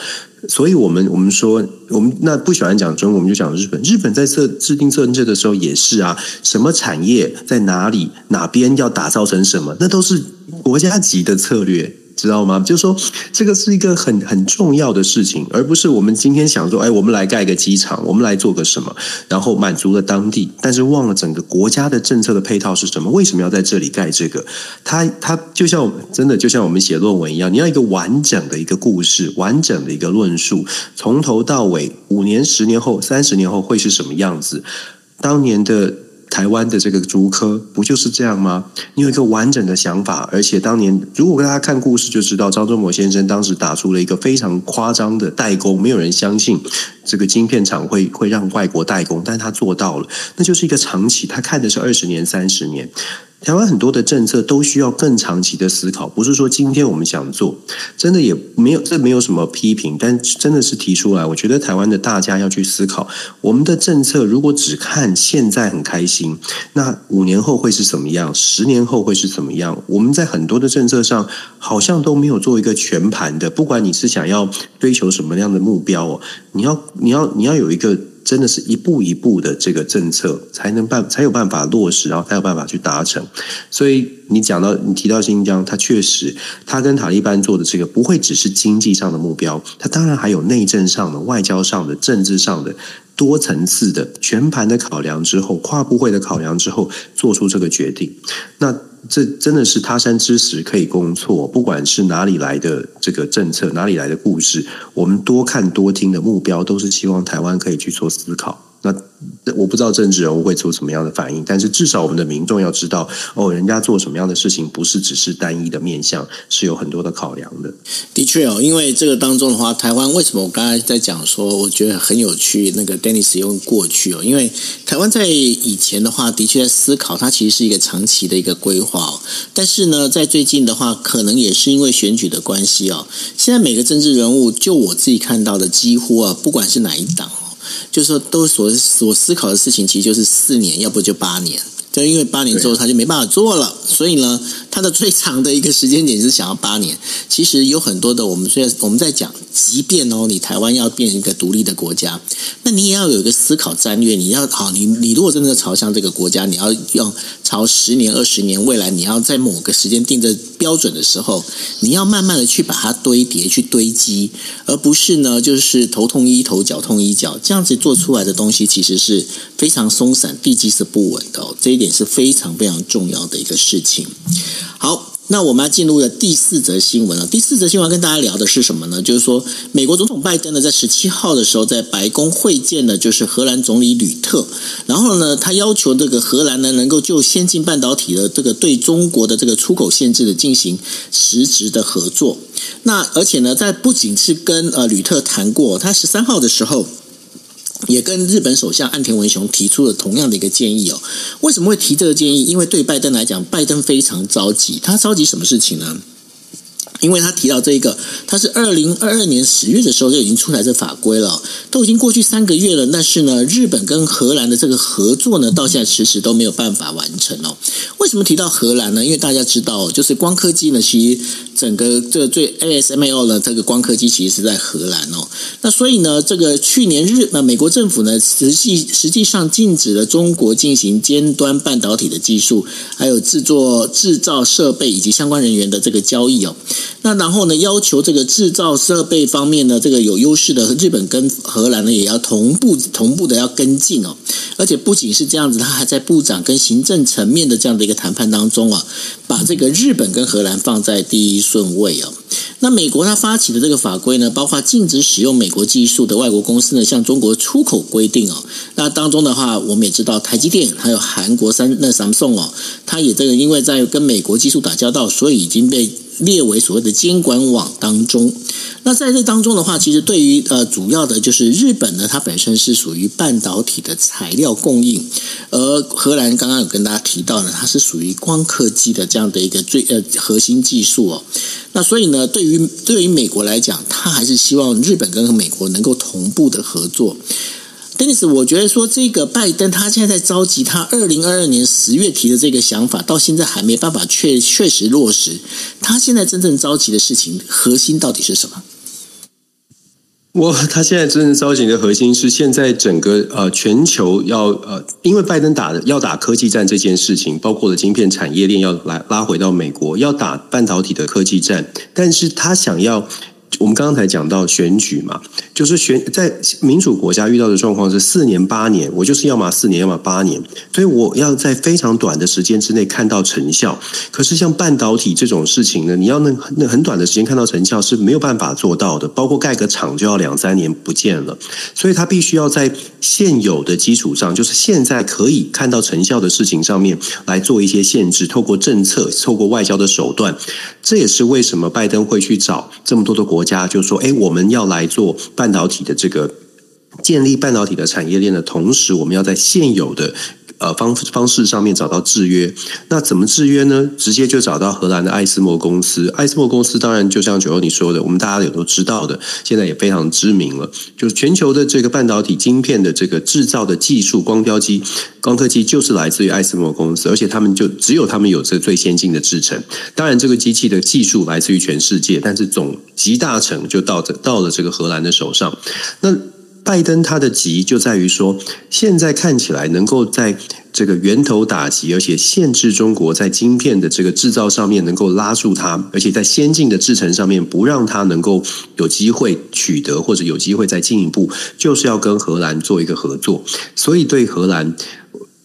所以我们我们说，我们那不喜欢讲中国，我们就讲日本。日本在设制定政策的时候也是啊，什么产业在哪里，哪边要打造成什么，那都是国家级的策略。知道吗？就是说，这个是一个很很重要的事情，而不是我们今天想说，哎，我们来盖个机场，我们来做个什么，然后满足了当地，但是忘了整个国家的政策的配套是什么？为什么要在这里盖这个？它它就像真的就像我们写论文一样，你要一个完整的一个故事，完整的一个论述，从头到尾，五年、十年后、三十年后会是什么样子？当年的。台湾的这个竹科不就是这样吗？你有一个完整的想法，而且当年如果大家看故事就知道，张忠谋先生当时打出了一个非常夸张的代工，没有人相信这个晶片厂会会让外国代工，但他做到了，那就是一个长期，他看的是二十年、三十年。台湾很多的政策都需要更长期的思考，不是说今天我们想做，真的也没有，这没有什么批评，但真的是提出来。我觉得台湾的大家要去思考，我们的政策如果只看现在很开心，那五年后会是怎么样？十年后会是怎么样？我们在很多的政策上好像都没有做一个全盘的，不管你是想要追求什么样的目标哦，你要你要你要有一个。真的是一步一步的这个政策才能办才有办法落实，然后才有办法去达成。所以你讲到你提到新疆，它确实，它跟塔利班做的这个不会只是经济上的目标，它当然还有内政上的、外交上的、政治上的多层次的全盘的考量之后，跨部会的考量之后，做出这个决定。那。这真的是他山之石可以攻错，不管是哪里来的这个政策，哪里来的故事，我们多看多听的目标，都是希望台湾可以去做思考。那我不知道政治人物会做什么样的反应，但是至少我们的民众要知道，哦，人家做什么样的事情，不是只是单一的面向，是有很多的考量的。的确哦，因为这个当中的话，台湾为什么我刚才在讲说，我觉得很有趣。那个 Dennis 用过去哦，因为台湾在以前的话，的确在思考，它其实是一个长期的一个规划哦。但是呢，在最近的话，可能也是因为选举的关系哦，现在每个政治人物，就我自己看到的，几乎啊，不管是哪一党。就是说，都所所思考的事情，其实就是四年，要不就八年。就因为八年之后他就没办法做了，所以呢，他的最长的一个时间点是想要八年。其实有很多的，我们虽然我们在讲，即便哦，你台湾要变一个独立的国家，那你也要有一个思考战略。你要好，你你如果真的朝向这个国家，你要用朝十年、二十年未来，你要在某个时间定的标准的时候，你要慢慢的去把它堆叠、去堆积，而不是呢，就是头痛医头，脚痛医脚，这样子做出来的东西，其实是非常松散，地基是不稳的哦。这一点是非常非常重要的一个事情。好。那我们要进入的第四则新闻了。第四则新闻跟大家聊的是什么呢？就是说，美国总统拜登呢，在十七号的时候，在白宫会见的，就是荷兰总理吕特。然后呢，他要求这个荷兰呢，能够就先进半导体的这个对中国的这个出口限制的进行实质的合作。那而且呢，在不仅是跟呃吕特谈过，他十三号的时候。也跟日本首相岸田文雄提出了同样的一个建议哦。为什么会提这个建议？因为对拜登来讲，拜登非常着急。他着急什么事情呢？因为他提到这一个，他是二零二二年十月的时候就已经出台这法规了，都已经过去三个月了。但是呢，日本跟荷兰的这个合作呢，到现在迟迟都没有办法完成哦。为什么提到荷兰呢？因为大家知道，就是光刻机呢，其实整个这最 ASML 的这个光刻机其实是在荷兰哦。那所以呢，这个去年日那美国政府呢，实际实际上禁止了中国进行尖端半导体的技术，还有制作制造设备以及相关人员的这个交易哦。那然后呢，要求这个制造设备方面呢，这个有优势的日本跟荷兰呢，也要同步同步的要跟进哦。而且不仅是这样子，他还在部长跟行政层面的这样的一个谈判当中啊，把这个日本跟荷兰放在第一顺位哦。那美国他发起的这个法规呢，包括禁止使用美国技术的外国公司呢，向中国出口规定哦。那当中的话，我们也知道台积电还有韩国三那 Samsung 哦，它也这个因为在跟美国技术打交道，所以已经被。列为所谓的监管网当中，那在这当中的话，其实对于呃主要的就是日本呢，它本身是属于半导体的材料供应，而荷兰刚刚有跟大家提到呢，它是属于光刻机的这样的一个最呃核心技术哦。那所以呢，对于对于美国来讲，它还是希望日本跟美国能够同步的合作。Dennis，我觉得说这个拜登他现在在着急，他二零二二年十月提的这个想法，到现在还没办法确确实落实。他现在真正着急的事情核心到底是什么？我他现在真正着急的核心是现在整个呃全球要呃，因为拜登打要打科技战这件事情，包括了晶片产业链要来拉回到美国，要打半导体的科技战，但是他想要。我们刚才讲到选举嘛，就是选在民主国家遇到的状况是四年八年，我就是要么四年，要么八年，所以我要在非常短的时间之内看到成效。可是像半导体这种事情呢，你要那那很短的时间看到成效是没有办法做到的，包括盖个厂就要两三年不见了，所以他必须要在现有的基础上，就是现在可以看到成效的事情上面来做一些限制，透过政策，透过外交的手段。这也是为什么拜登会去找这么多的国家，就说：“哎，我们要来做半导体的这个建立半导体的产业链的同时，我们要在现有的。”呃，方方式上面找到制约，那怎么制约呢？直接就找到荷兰的艾斯摩公司。艾斯摩公司当然就像九欧你说的，我们大家也都知道的，现在也非常知名了。就是全球的这个半导体晶片的这个制造的技术，光标机、光刻机就是来自于艾斯摩公司，而且他们就只有他们有这最先进的制程。当然，这个机器的技术来自于全世界，但是总集大成就到这到了这个荷兰的手上。那拜登他的急就在于说，现在看起来能够在这个源头打击，而且限制中国在晶片的这个制造上面能够拉住它，而且在先进的制程上面不让它能够有机会取得，或者有机会再进一步，就是要跟荷兰做一个合作。所以对荷兰。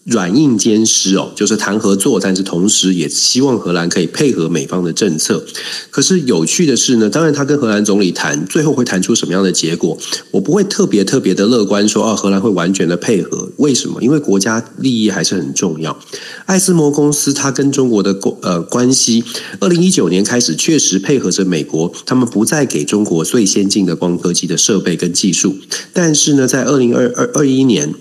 软硬兼施哦，就是谈合作，但是同时也希望荷兰可以配合美方的政策。可是有趣的是呢，当然他跟荷兰总理谈，最后会谈出什么样的结果，我不会特别特别的乐观说哦，荷兰会完全的配合。为什么？因为国家利益还是很重要。艾斯摩公司它跟中国的呃关系，二零一九年开始确实配合着美国，他们不再给中国最先进的光刻机的设备跟技术。但是呢，在二零二二二一年。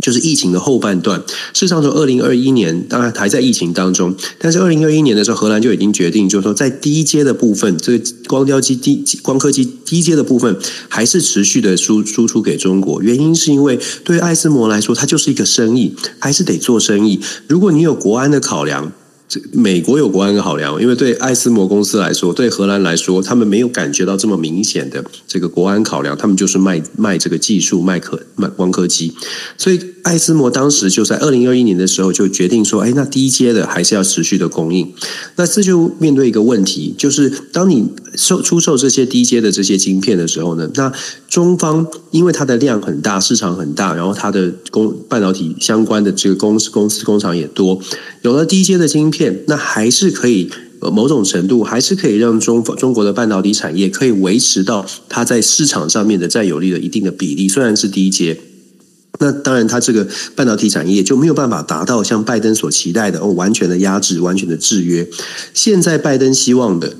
就是疫情的后半段，事实上从二零二一年，当然还在疫情当中，但是二零二一年的时候，荷兰就已经决定，就是说在低阶的部分，这个光雕机低光刻机低阶的部分，还是持续的输输出给中国。原因是因为对艾斯摩来说，它就是一个生意，还是得做生意。如果你有国安的考量。这美国有国安考量，因为对艾斯摩公司来说，对荷兰来说，他们没有感觉到这么明显的这个国安考量，他们就是卖卖这个技术，卖科卖光刻机。所以艾斯摩当时就在二零二一年的时候就决定说，哎，那低阶的还是要持续的供应。那这就面对一个问题，就是当你售出售这些低阶的这些晶片的时候呢，那中方因为它的量很大，市场很大，然后它的工半导体相关的这个公司公司工厂也多，有了低阶的晶片，那还是可以某种程度，还是可以让中中国的半导体产业可以维持到它在市场上面的占有率的一定的比例，虽然是低阶。那当然，它这个半导体产业就没有办法达到像拜登所期待的哦，完全的压制、完全的制约。现在拜登希望的。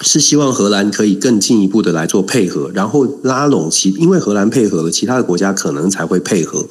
是希望荷兰可以更进一步的来做配合，然后拉拢其，因为荷兰配合了，其他的国家可能才会配合。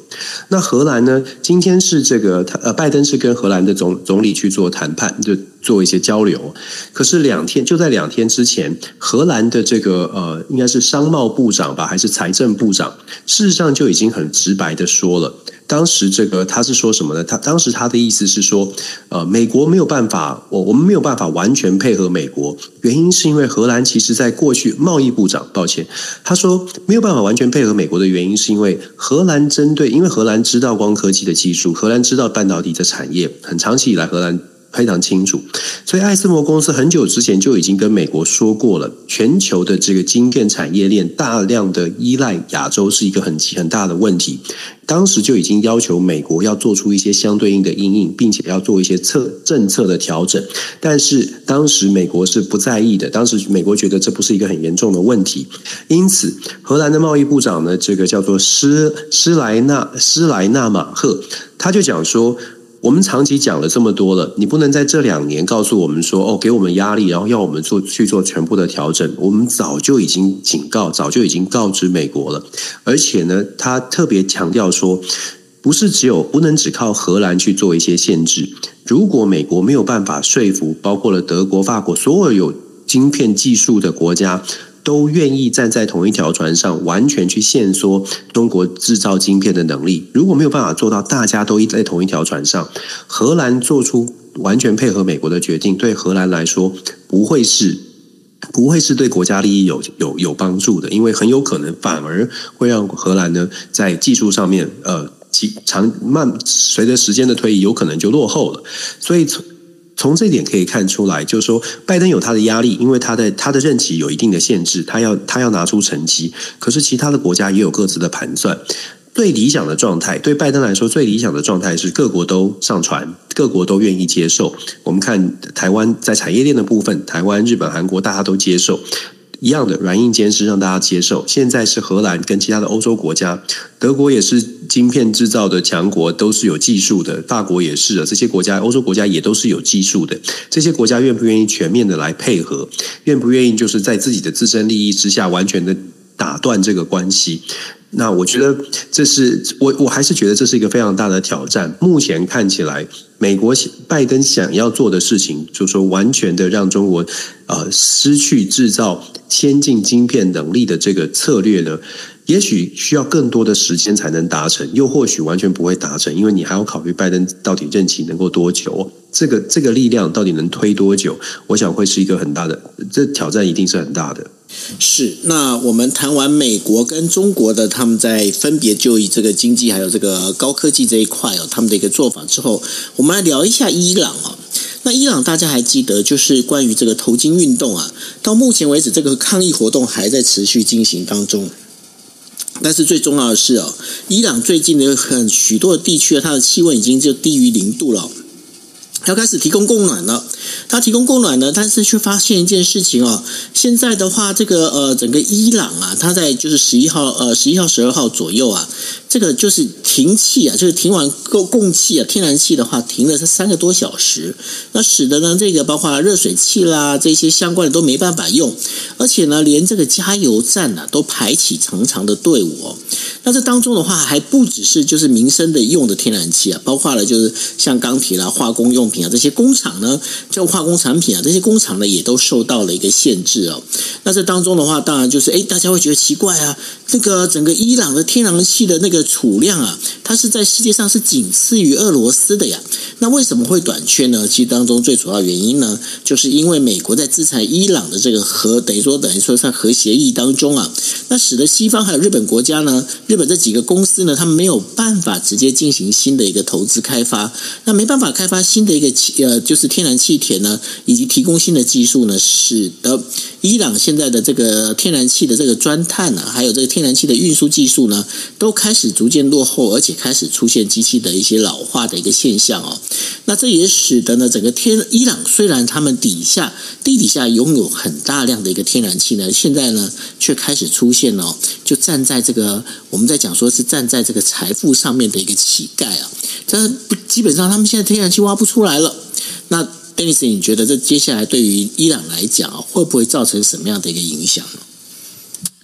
那荷兰呢？今天是这个，呃，拜登是跟荷兰的总总理去做谈判，就做一些交流。可是两天就在两天之前，荷兰的这个呃，应该是商贸部长吧，还是财政部长，事实上就已经很直白的说了。当时这个他是说什么呢？他当时他的意思是说，呃，美国没有办法，我我们没有办法完全配合美国，原因是因为荷兰其实在过去贸易部长，抱歉，他说没有办法完全配合美国的原因是因为荷兰针对，因为荷兰知道光科技的技术，荷兰知道半导体的产业，很长期以来荷兰。非常清楚，所以艾斯摩公司很久之前就已经跟美国说过了，全球的这个晶片产业链大量的依赖亚洲是一个很很大的问题。当时就已经要求美国要做出一些相对应的因应，并且要做一些策政策的调整。但是当时美国是不在意的，当时美国觉得这不是一个很严重的问题。因此，荷兰的贸易部长呢，这个叫做施施莱纳施莱纳马赫，他就讲说。我们长期讲了这么多了，你不能在这两年告诉我们说哦，给我们压力，然后要我们做去做全部的调整。我们早就已经警告，早就已经告知美国了。而且呢，他特别强调说，不是只有不能只靠荷兰去做一些限制。如果美国没有办法说服，包括了德国、法国所有有晶片技术的国家。都愿意站在同一条船上，完全去限缩中国制造晶片的能力。如果没有办法做到大家都在同一条船上，荷兰做出完全配合美国的决定，对荷兰来说不会是不会是对国家利益有有有帮助的，因为很有可能反而会让荷兰呢在技术上面呃长慢随着时间的推移，有可能就落后了。所以从这点可以看出来，就是说，拜登有他的压力，因为他的他的任期有一定的限制，他要他要拿出成绩。可是其他的国家也有各自的盘算。最理想的状态，对拜登来说，最理想的状态是各国都上船，各国都愿意接受。我们看台湾在产业链的部分，台湾、日本、韩国大家都接受。一样的软硬兼施让大家接受。现在是荷兰跟其他的欧洲国家，德国也是晶片制造的强国，都是有技术的。法国也是啊，这些国家欧洲国家也都是有技术的。这些国家愿不愿意全面的来配合？愿不愿意就是在自己的自身利益之下，完全的打断这个关系？那我觉得这是我我还是觉得这是一个非常大的挑战。目前看起来，美国拜登想要做的事情，就是说完全的让中国呃失去制造先进晶片能力的这个策略呢，也许需要更多的时间才能达成，又或许完全不会达成，因为你还要考虑拜登到底任期能够多久，这个这个力量到底能推多久？我想会是一个很大的，这挑战一定是很大的。是，那我们谈完美国跟中国的他们在分别就以这个经济还有这个高科技这一块哦，他们的一个做法之后，我们来聊一下伊朗哦。那伊朗大家还记得，就是关于这个头巾运动啊，到目前为止这个抗议活动还在持续进行当中。但是最重要的是哦，伊朗最近的很许多的地区，它的气温已经就低于零度了。要开始提供供暖了，他提供供暖呢，但是却发现一件事情哦。现在的话，这个呃，整个伊朗啊，他在就是十一号呃十一号十二号左右啊，这个就是停气啊，就是停完供供气啊，天然气的话停了是三个多小时，那使得呢这个包括热水器啦这些相关的都没办法用，而且呢连这个加油站呢、都排起长长的队伍哦。那这当中的话还不只是就是民生的用的天然气啊，包括了就是像钢铁啦、化工用品。啊，这些工厂呢，就化工产品啊，这些工厂呢，也都受到了一个限制哦。那这当中的话，当然就是，哎，大家会觉得奇怪啊，这个整个伊朗的天然气的那个的储量啊，它是在世界上是仅次于俄罗斯的呀。那为什么会短缺呢？其实当中最主要原因呢，就是因为美国在制裁伊朗的这个核，等于说等于说在核协议当中啊，那使得西方还有日本国家呢，日本这几个公司呢，他们没有办法直接进行新的一个投资开发，那没办法开发新的一个气呃，就是天然气田呢，以及提供新的技术呢，使得伊朗现在的这个天然气的这个钻探啊，还有这个天然气的运输技术呢，都开始逐渐落后，而且开始出现机器的一些老化的一个现象哦。那这也使得呢，整个天伊朗虽然他们底下地底下拥有很大量的一个天然气呢，现在呢却开始出现了，就站在这个我们在讲说是站在这个财富上面的一个乞丐啊。这基本上他们现在天然气挖不出来了。那 d e n i s 你觉得这接下来对于伊朗来讲，会不会造成什么样的一个影响呢？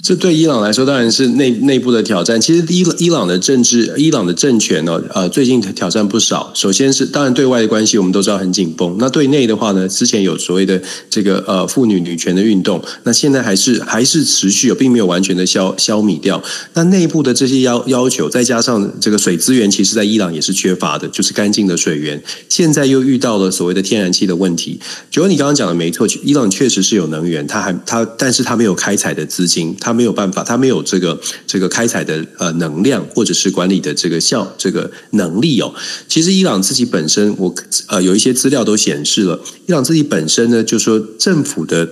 这对伊朗来说当然是内内部的挑战。其实伊伊朗的政治、伊朗的政权呢，呃，最近挑战不少。首先是当然对外的关系，我们都知道很紧绷。那对内的话呢，之前有所谓的这个呃妇女女权的运动，那现在还是还是持续，并没有完全的消消弭掉。那内部的这些要要求，再加上这个水资源，其实在伊朗也是缺乏的，就是干净的水源。现在又遇到了所谓的天然气的问题。就你刚刚讲的没错，伊朗确实是有能源，它还它，但是它没有开采的资金，它。没有办法，他没有这个这个开采的呃能量，或者是管理的这个效这个能力哦。其实伊朗自己本身，我呃有一些资料都显示了，伊朗自己本身呢，就说政府的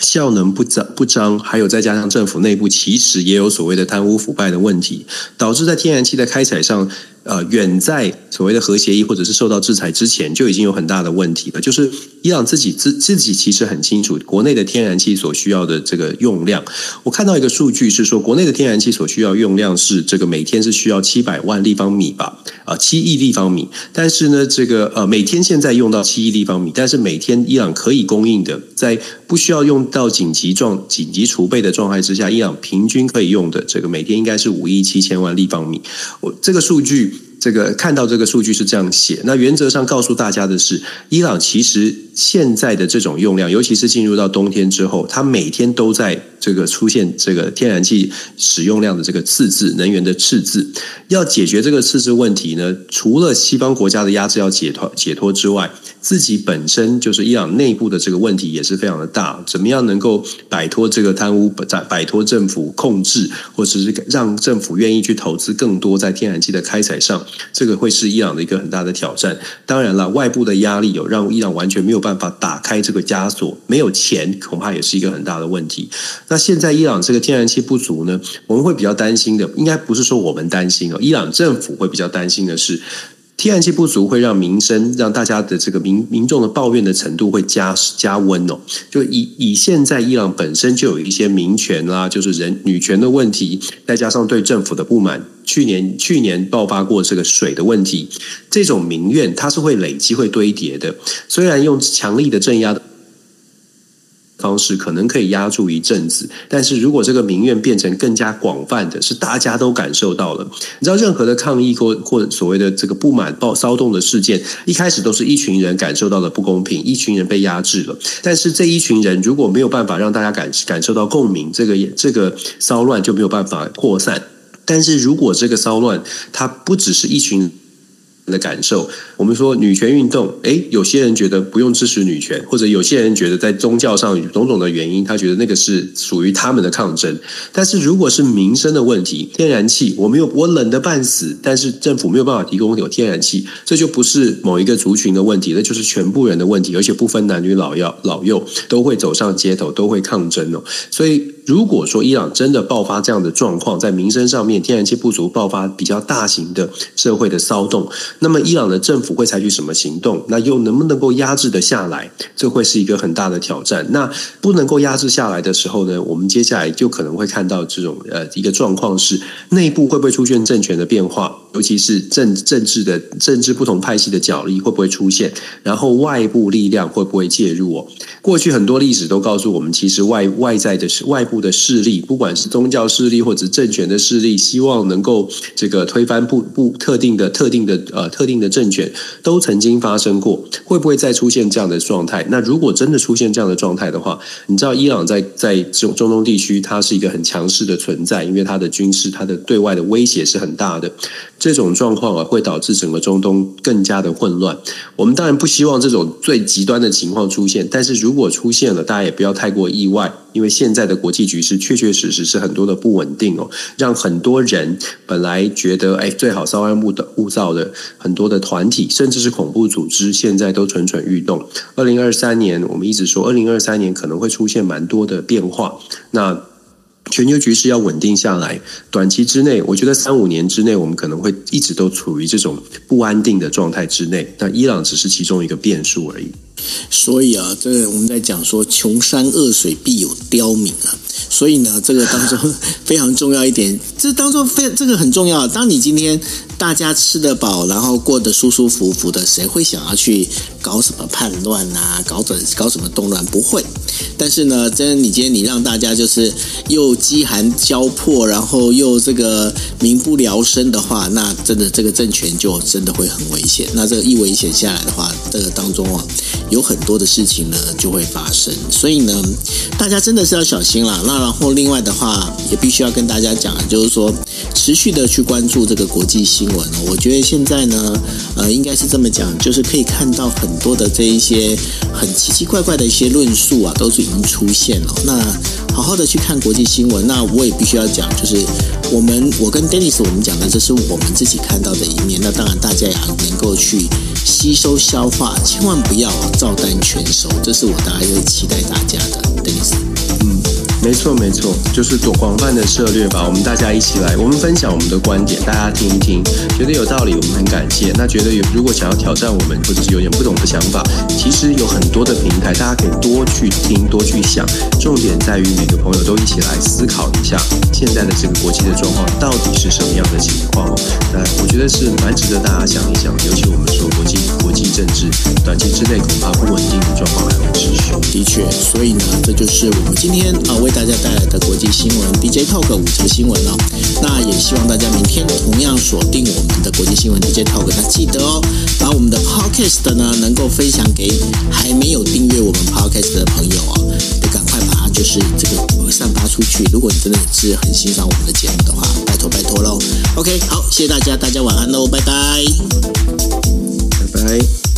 效能不张不张，还有再加上政府内部其实也有所谓的贪污腐败的问题，导致在天然气的开采上。呃，远在所谓的核协议或者是受到制裁之前，就已经有很大的问题了。就是伊朗自己自自己其实很清楚，国内的天然气所需要的这个用量。我看到一个数据是说，国内的天然气所需要用量是这个每天是需要七百万立方米吧，啊，七亿立方米。但是呢，这个呃，每天现在用到七亿立方米，但是每天伊朗可以供应的，在不需要用到紧急状紧急储备的状态之下，伊朗平均可以用的这个每天应该是五亿七千万立方米。我这个数据。这个看到这个数据是这样写，那原则上告诉大家的是，伊朗其实现在的这种用量，尤其是进入到冬天之后，它每天都在这个出现这个天然气使用量的这个赤字，能源的赤字。要解决这个赤字问题呢，除了西方国家的压制要解脱解脱之外，自己本身就是伊朗内部的这个问题也是非常的大。怎么样能够摆脱这个贪污，摆摆脱政府控制，或者是让政府愿意去投资更多在天然气的开采上？这个会是伊朗的一个很大的挑战。当然了，外部的压力有让伊朗完全没有办法打开这个枷锁，没有钱，恐怕也是一个很大的问题。那现在伊朗这个天然气不足呢，我们会比较担心的，应该不是说我们担心哦，伊朗政府会比较担心的是。天然气不足会让民生，让大家的这个民民众的抱怨的程度会加加温哦。就以以现在伊朗本身就有一些民权啦，就是人女权的问题，再加上对政府的不满，去年去年爆发过这个水的问题，这种民怨它是会累积、会堆叠的。虽然用强力的镇压的。方式可能可以压住一阵子，但是如果这个民怨变成更加广泛的，是大家都感受到了。你知道，任何的抗议或或所谓的这个不满、暴骚动的事件，一开始都是一群人感受到了不公平，一群人被压制了。但是这一群人如果没有办法让大家感感受到共鸣，这个这个骚乱就没有办法扩散。但是如果这个骚乱它不只是一群。的感受，我们说女权运动，诶，有些人觉得不用支持女权，或者有些人觉得在宗教上种种的原因，他觉得那个是属于他们的抗争。但是如果是民生的问题，天然气，我没有，我冷得半死，但是政府没有办法提供有天然气，这就不是某一个族群的问题，那就是全部人的问题，而且不分男女老幼，老幼都会走上街头，都会抗争哦。所以。如果说伊朗真的爆发这样的状况，在民生上面天然气不足，爆发比较大型的社会的骚动，那么伊朗的政府会采取什么行动？那又能不能够压制的下来？这会是一个很大的挑战。那不能够压制下来的时候呢，我们接下来就可能会看到这种呃一个状况是内部会不会出现政权的变化？尤其是政政治的政治不同派系的角力会不会出现，然后外部力量会不会介入哦？过去很多历史都告诉我们，其实外外在的外部的势力，不管是宗教势力或者政权的势力，希望能够这个推翻不不特定的特定的呃特定的政权，都曾经发生过。会不会再出现这样的状态？那如果真的出现这样的状态的话，你知道伊朗在在中中东地区，它是一个很强势的存在，因为它的军事、它的对外的威胁是很大的。这种状况啊，会导致整个中东更加的混乱。我们当然不希望这种最极端的情况出现，但是如果出现了，大家也不要太过意外，因为现在的国际局势确确实实是很多的不稳定哦，让很多人本来觉得哎最好稍安勿的勿躁的很多的团体，甚至是恐怖组织，现在都蠢蠢欲动。二零二三年，我们一直说二零二三年可能会出现蛮多的变化。那全球局势要稳定下来，短期之内，我觉得三五年之内，我们可能会一直都处于这种不安定的状态之内。那伊朗只是其中一个变数而已。所以啊，这个我们在讲说，穷山恶水必有刁民啊。所以呢，这个当中非常重要一点，[LAUGHS] 这当中非这个很重要。当你今天大家吃得饱，然后过得舒舒服服的，谁会想要去搞什么叛乱啊？搞整搞什么动乱？不会。但是呢，真你今天你让大家就是又饥寒交迫，然后又这个民不聊生的话，那真的这个政权就真的会很危险。那这个一危险下来的话，这个当中啊，有很多的事情呢就会发生。所以呢，大家真的是要小心啦。那然后另外的话，也必须要跟大家讲，就是说持续的去关注这个国际新闻。我觉得现在呢，呃，应该是这么讲，就是可以看到很多的这一些很奇奇怪怪的一些论述啊，都是。已经出现了，那好好的去看国际新闻。那我也必须要讲，就是我们我跟 Dennis 我们讲的，这是我们自己看到的一面。那当然，大家也能够去吸收消化，千万不要照单全收。这是我大概会期待大家的，Dennis。没错，没错，就是多广泛的策略吧。我们大家一起来，我们分享我们的观点，大家听一听，觉得有道理，我们很感谢。那觉得有如果想要挑战我们，或者是有点不懂的想法，其实有很多的平台，大家可以多去听，多去想。重点在于每个朋友都一起来思考一下，现在的这个国际的状况到底是什么样的情况。那我觉得是蛮值得大家想一想，尤其我们说国际国际政治，短期之内恐怕不稳定的状况还会持续。的确，所以呢，这就是我们今天啊为。大家带来的国际新闻 DJ Talk 五则新闻哦，那也希望大家明天同样锁定我们的国际新闻 DJ Talk，那记得哦，把我们的 Podcast 呢能够分享给还没有订阅我们 Podcast 的朋友哦，赶快把它就是这个散发出去。如果你真的是很欣赏我们的节目的话，拜托拜托喽。OK，好，谢谢大家，大家晚安喽，拜拜，right?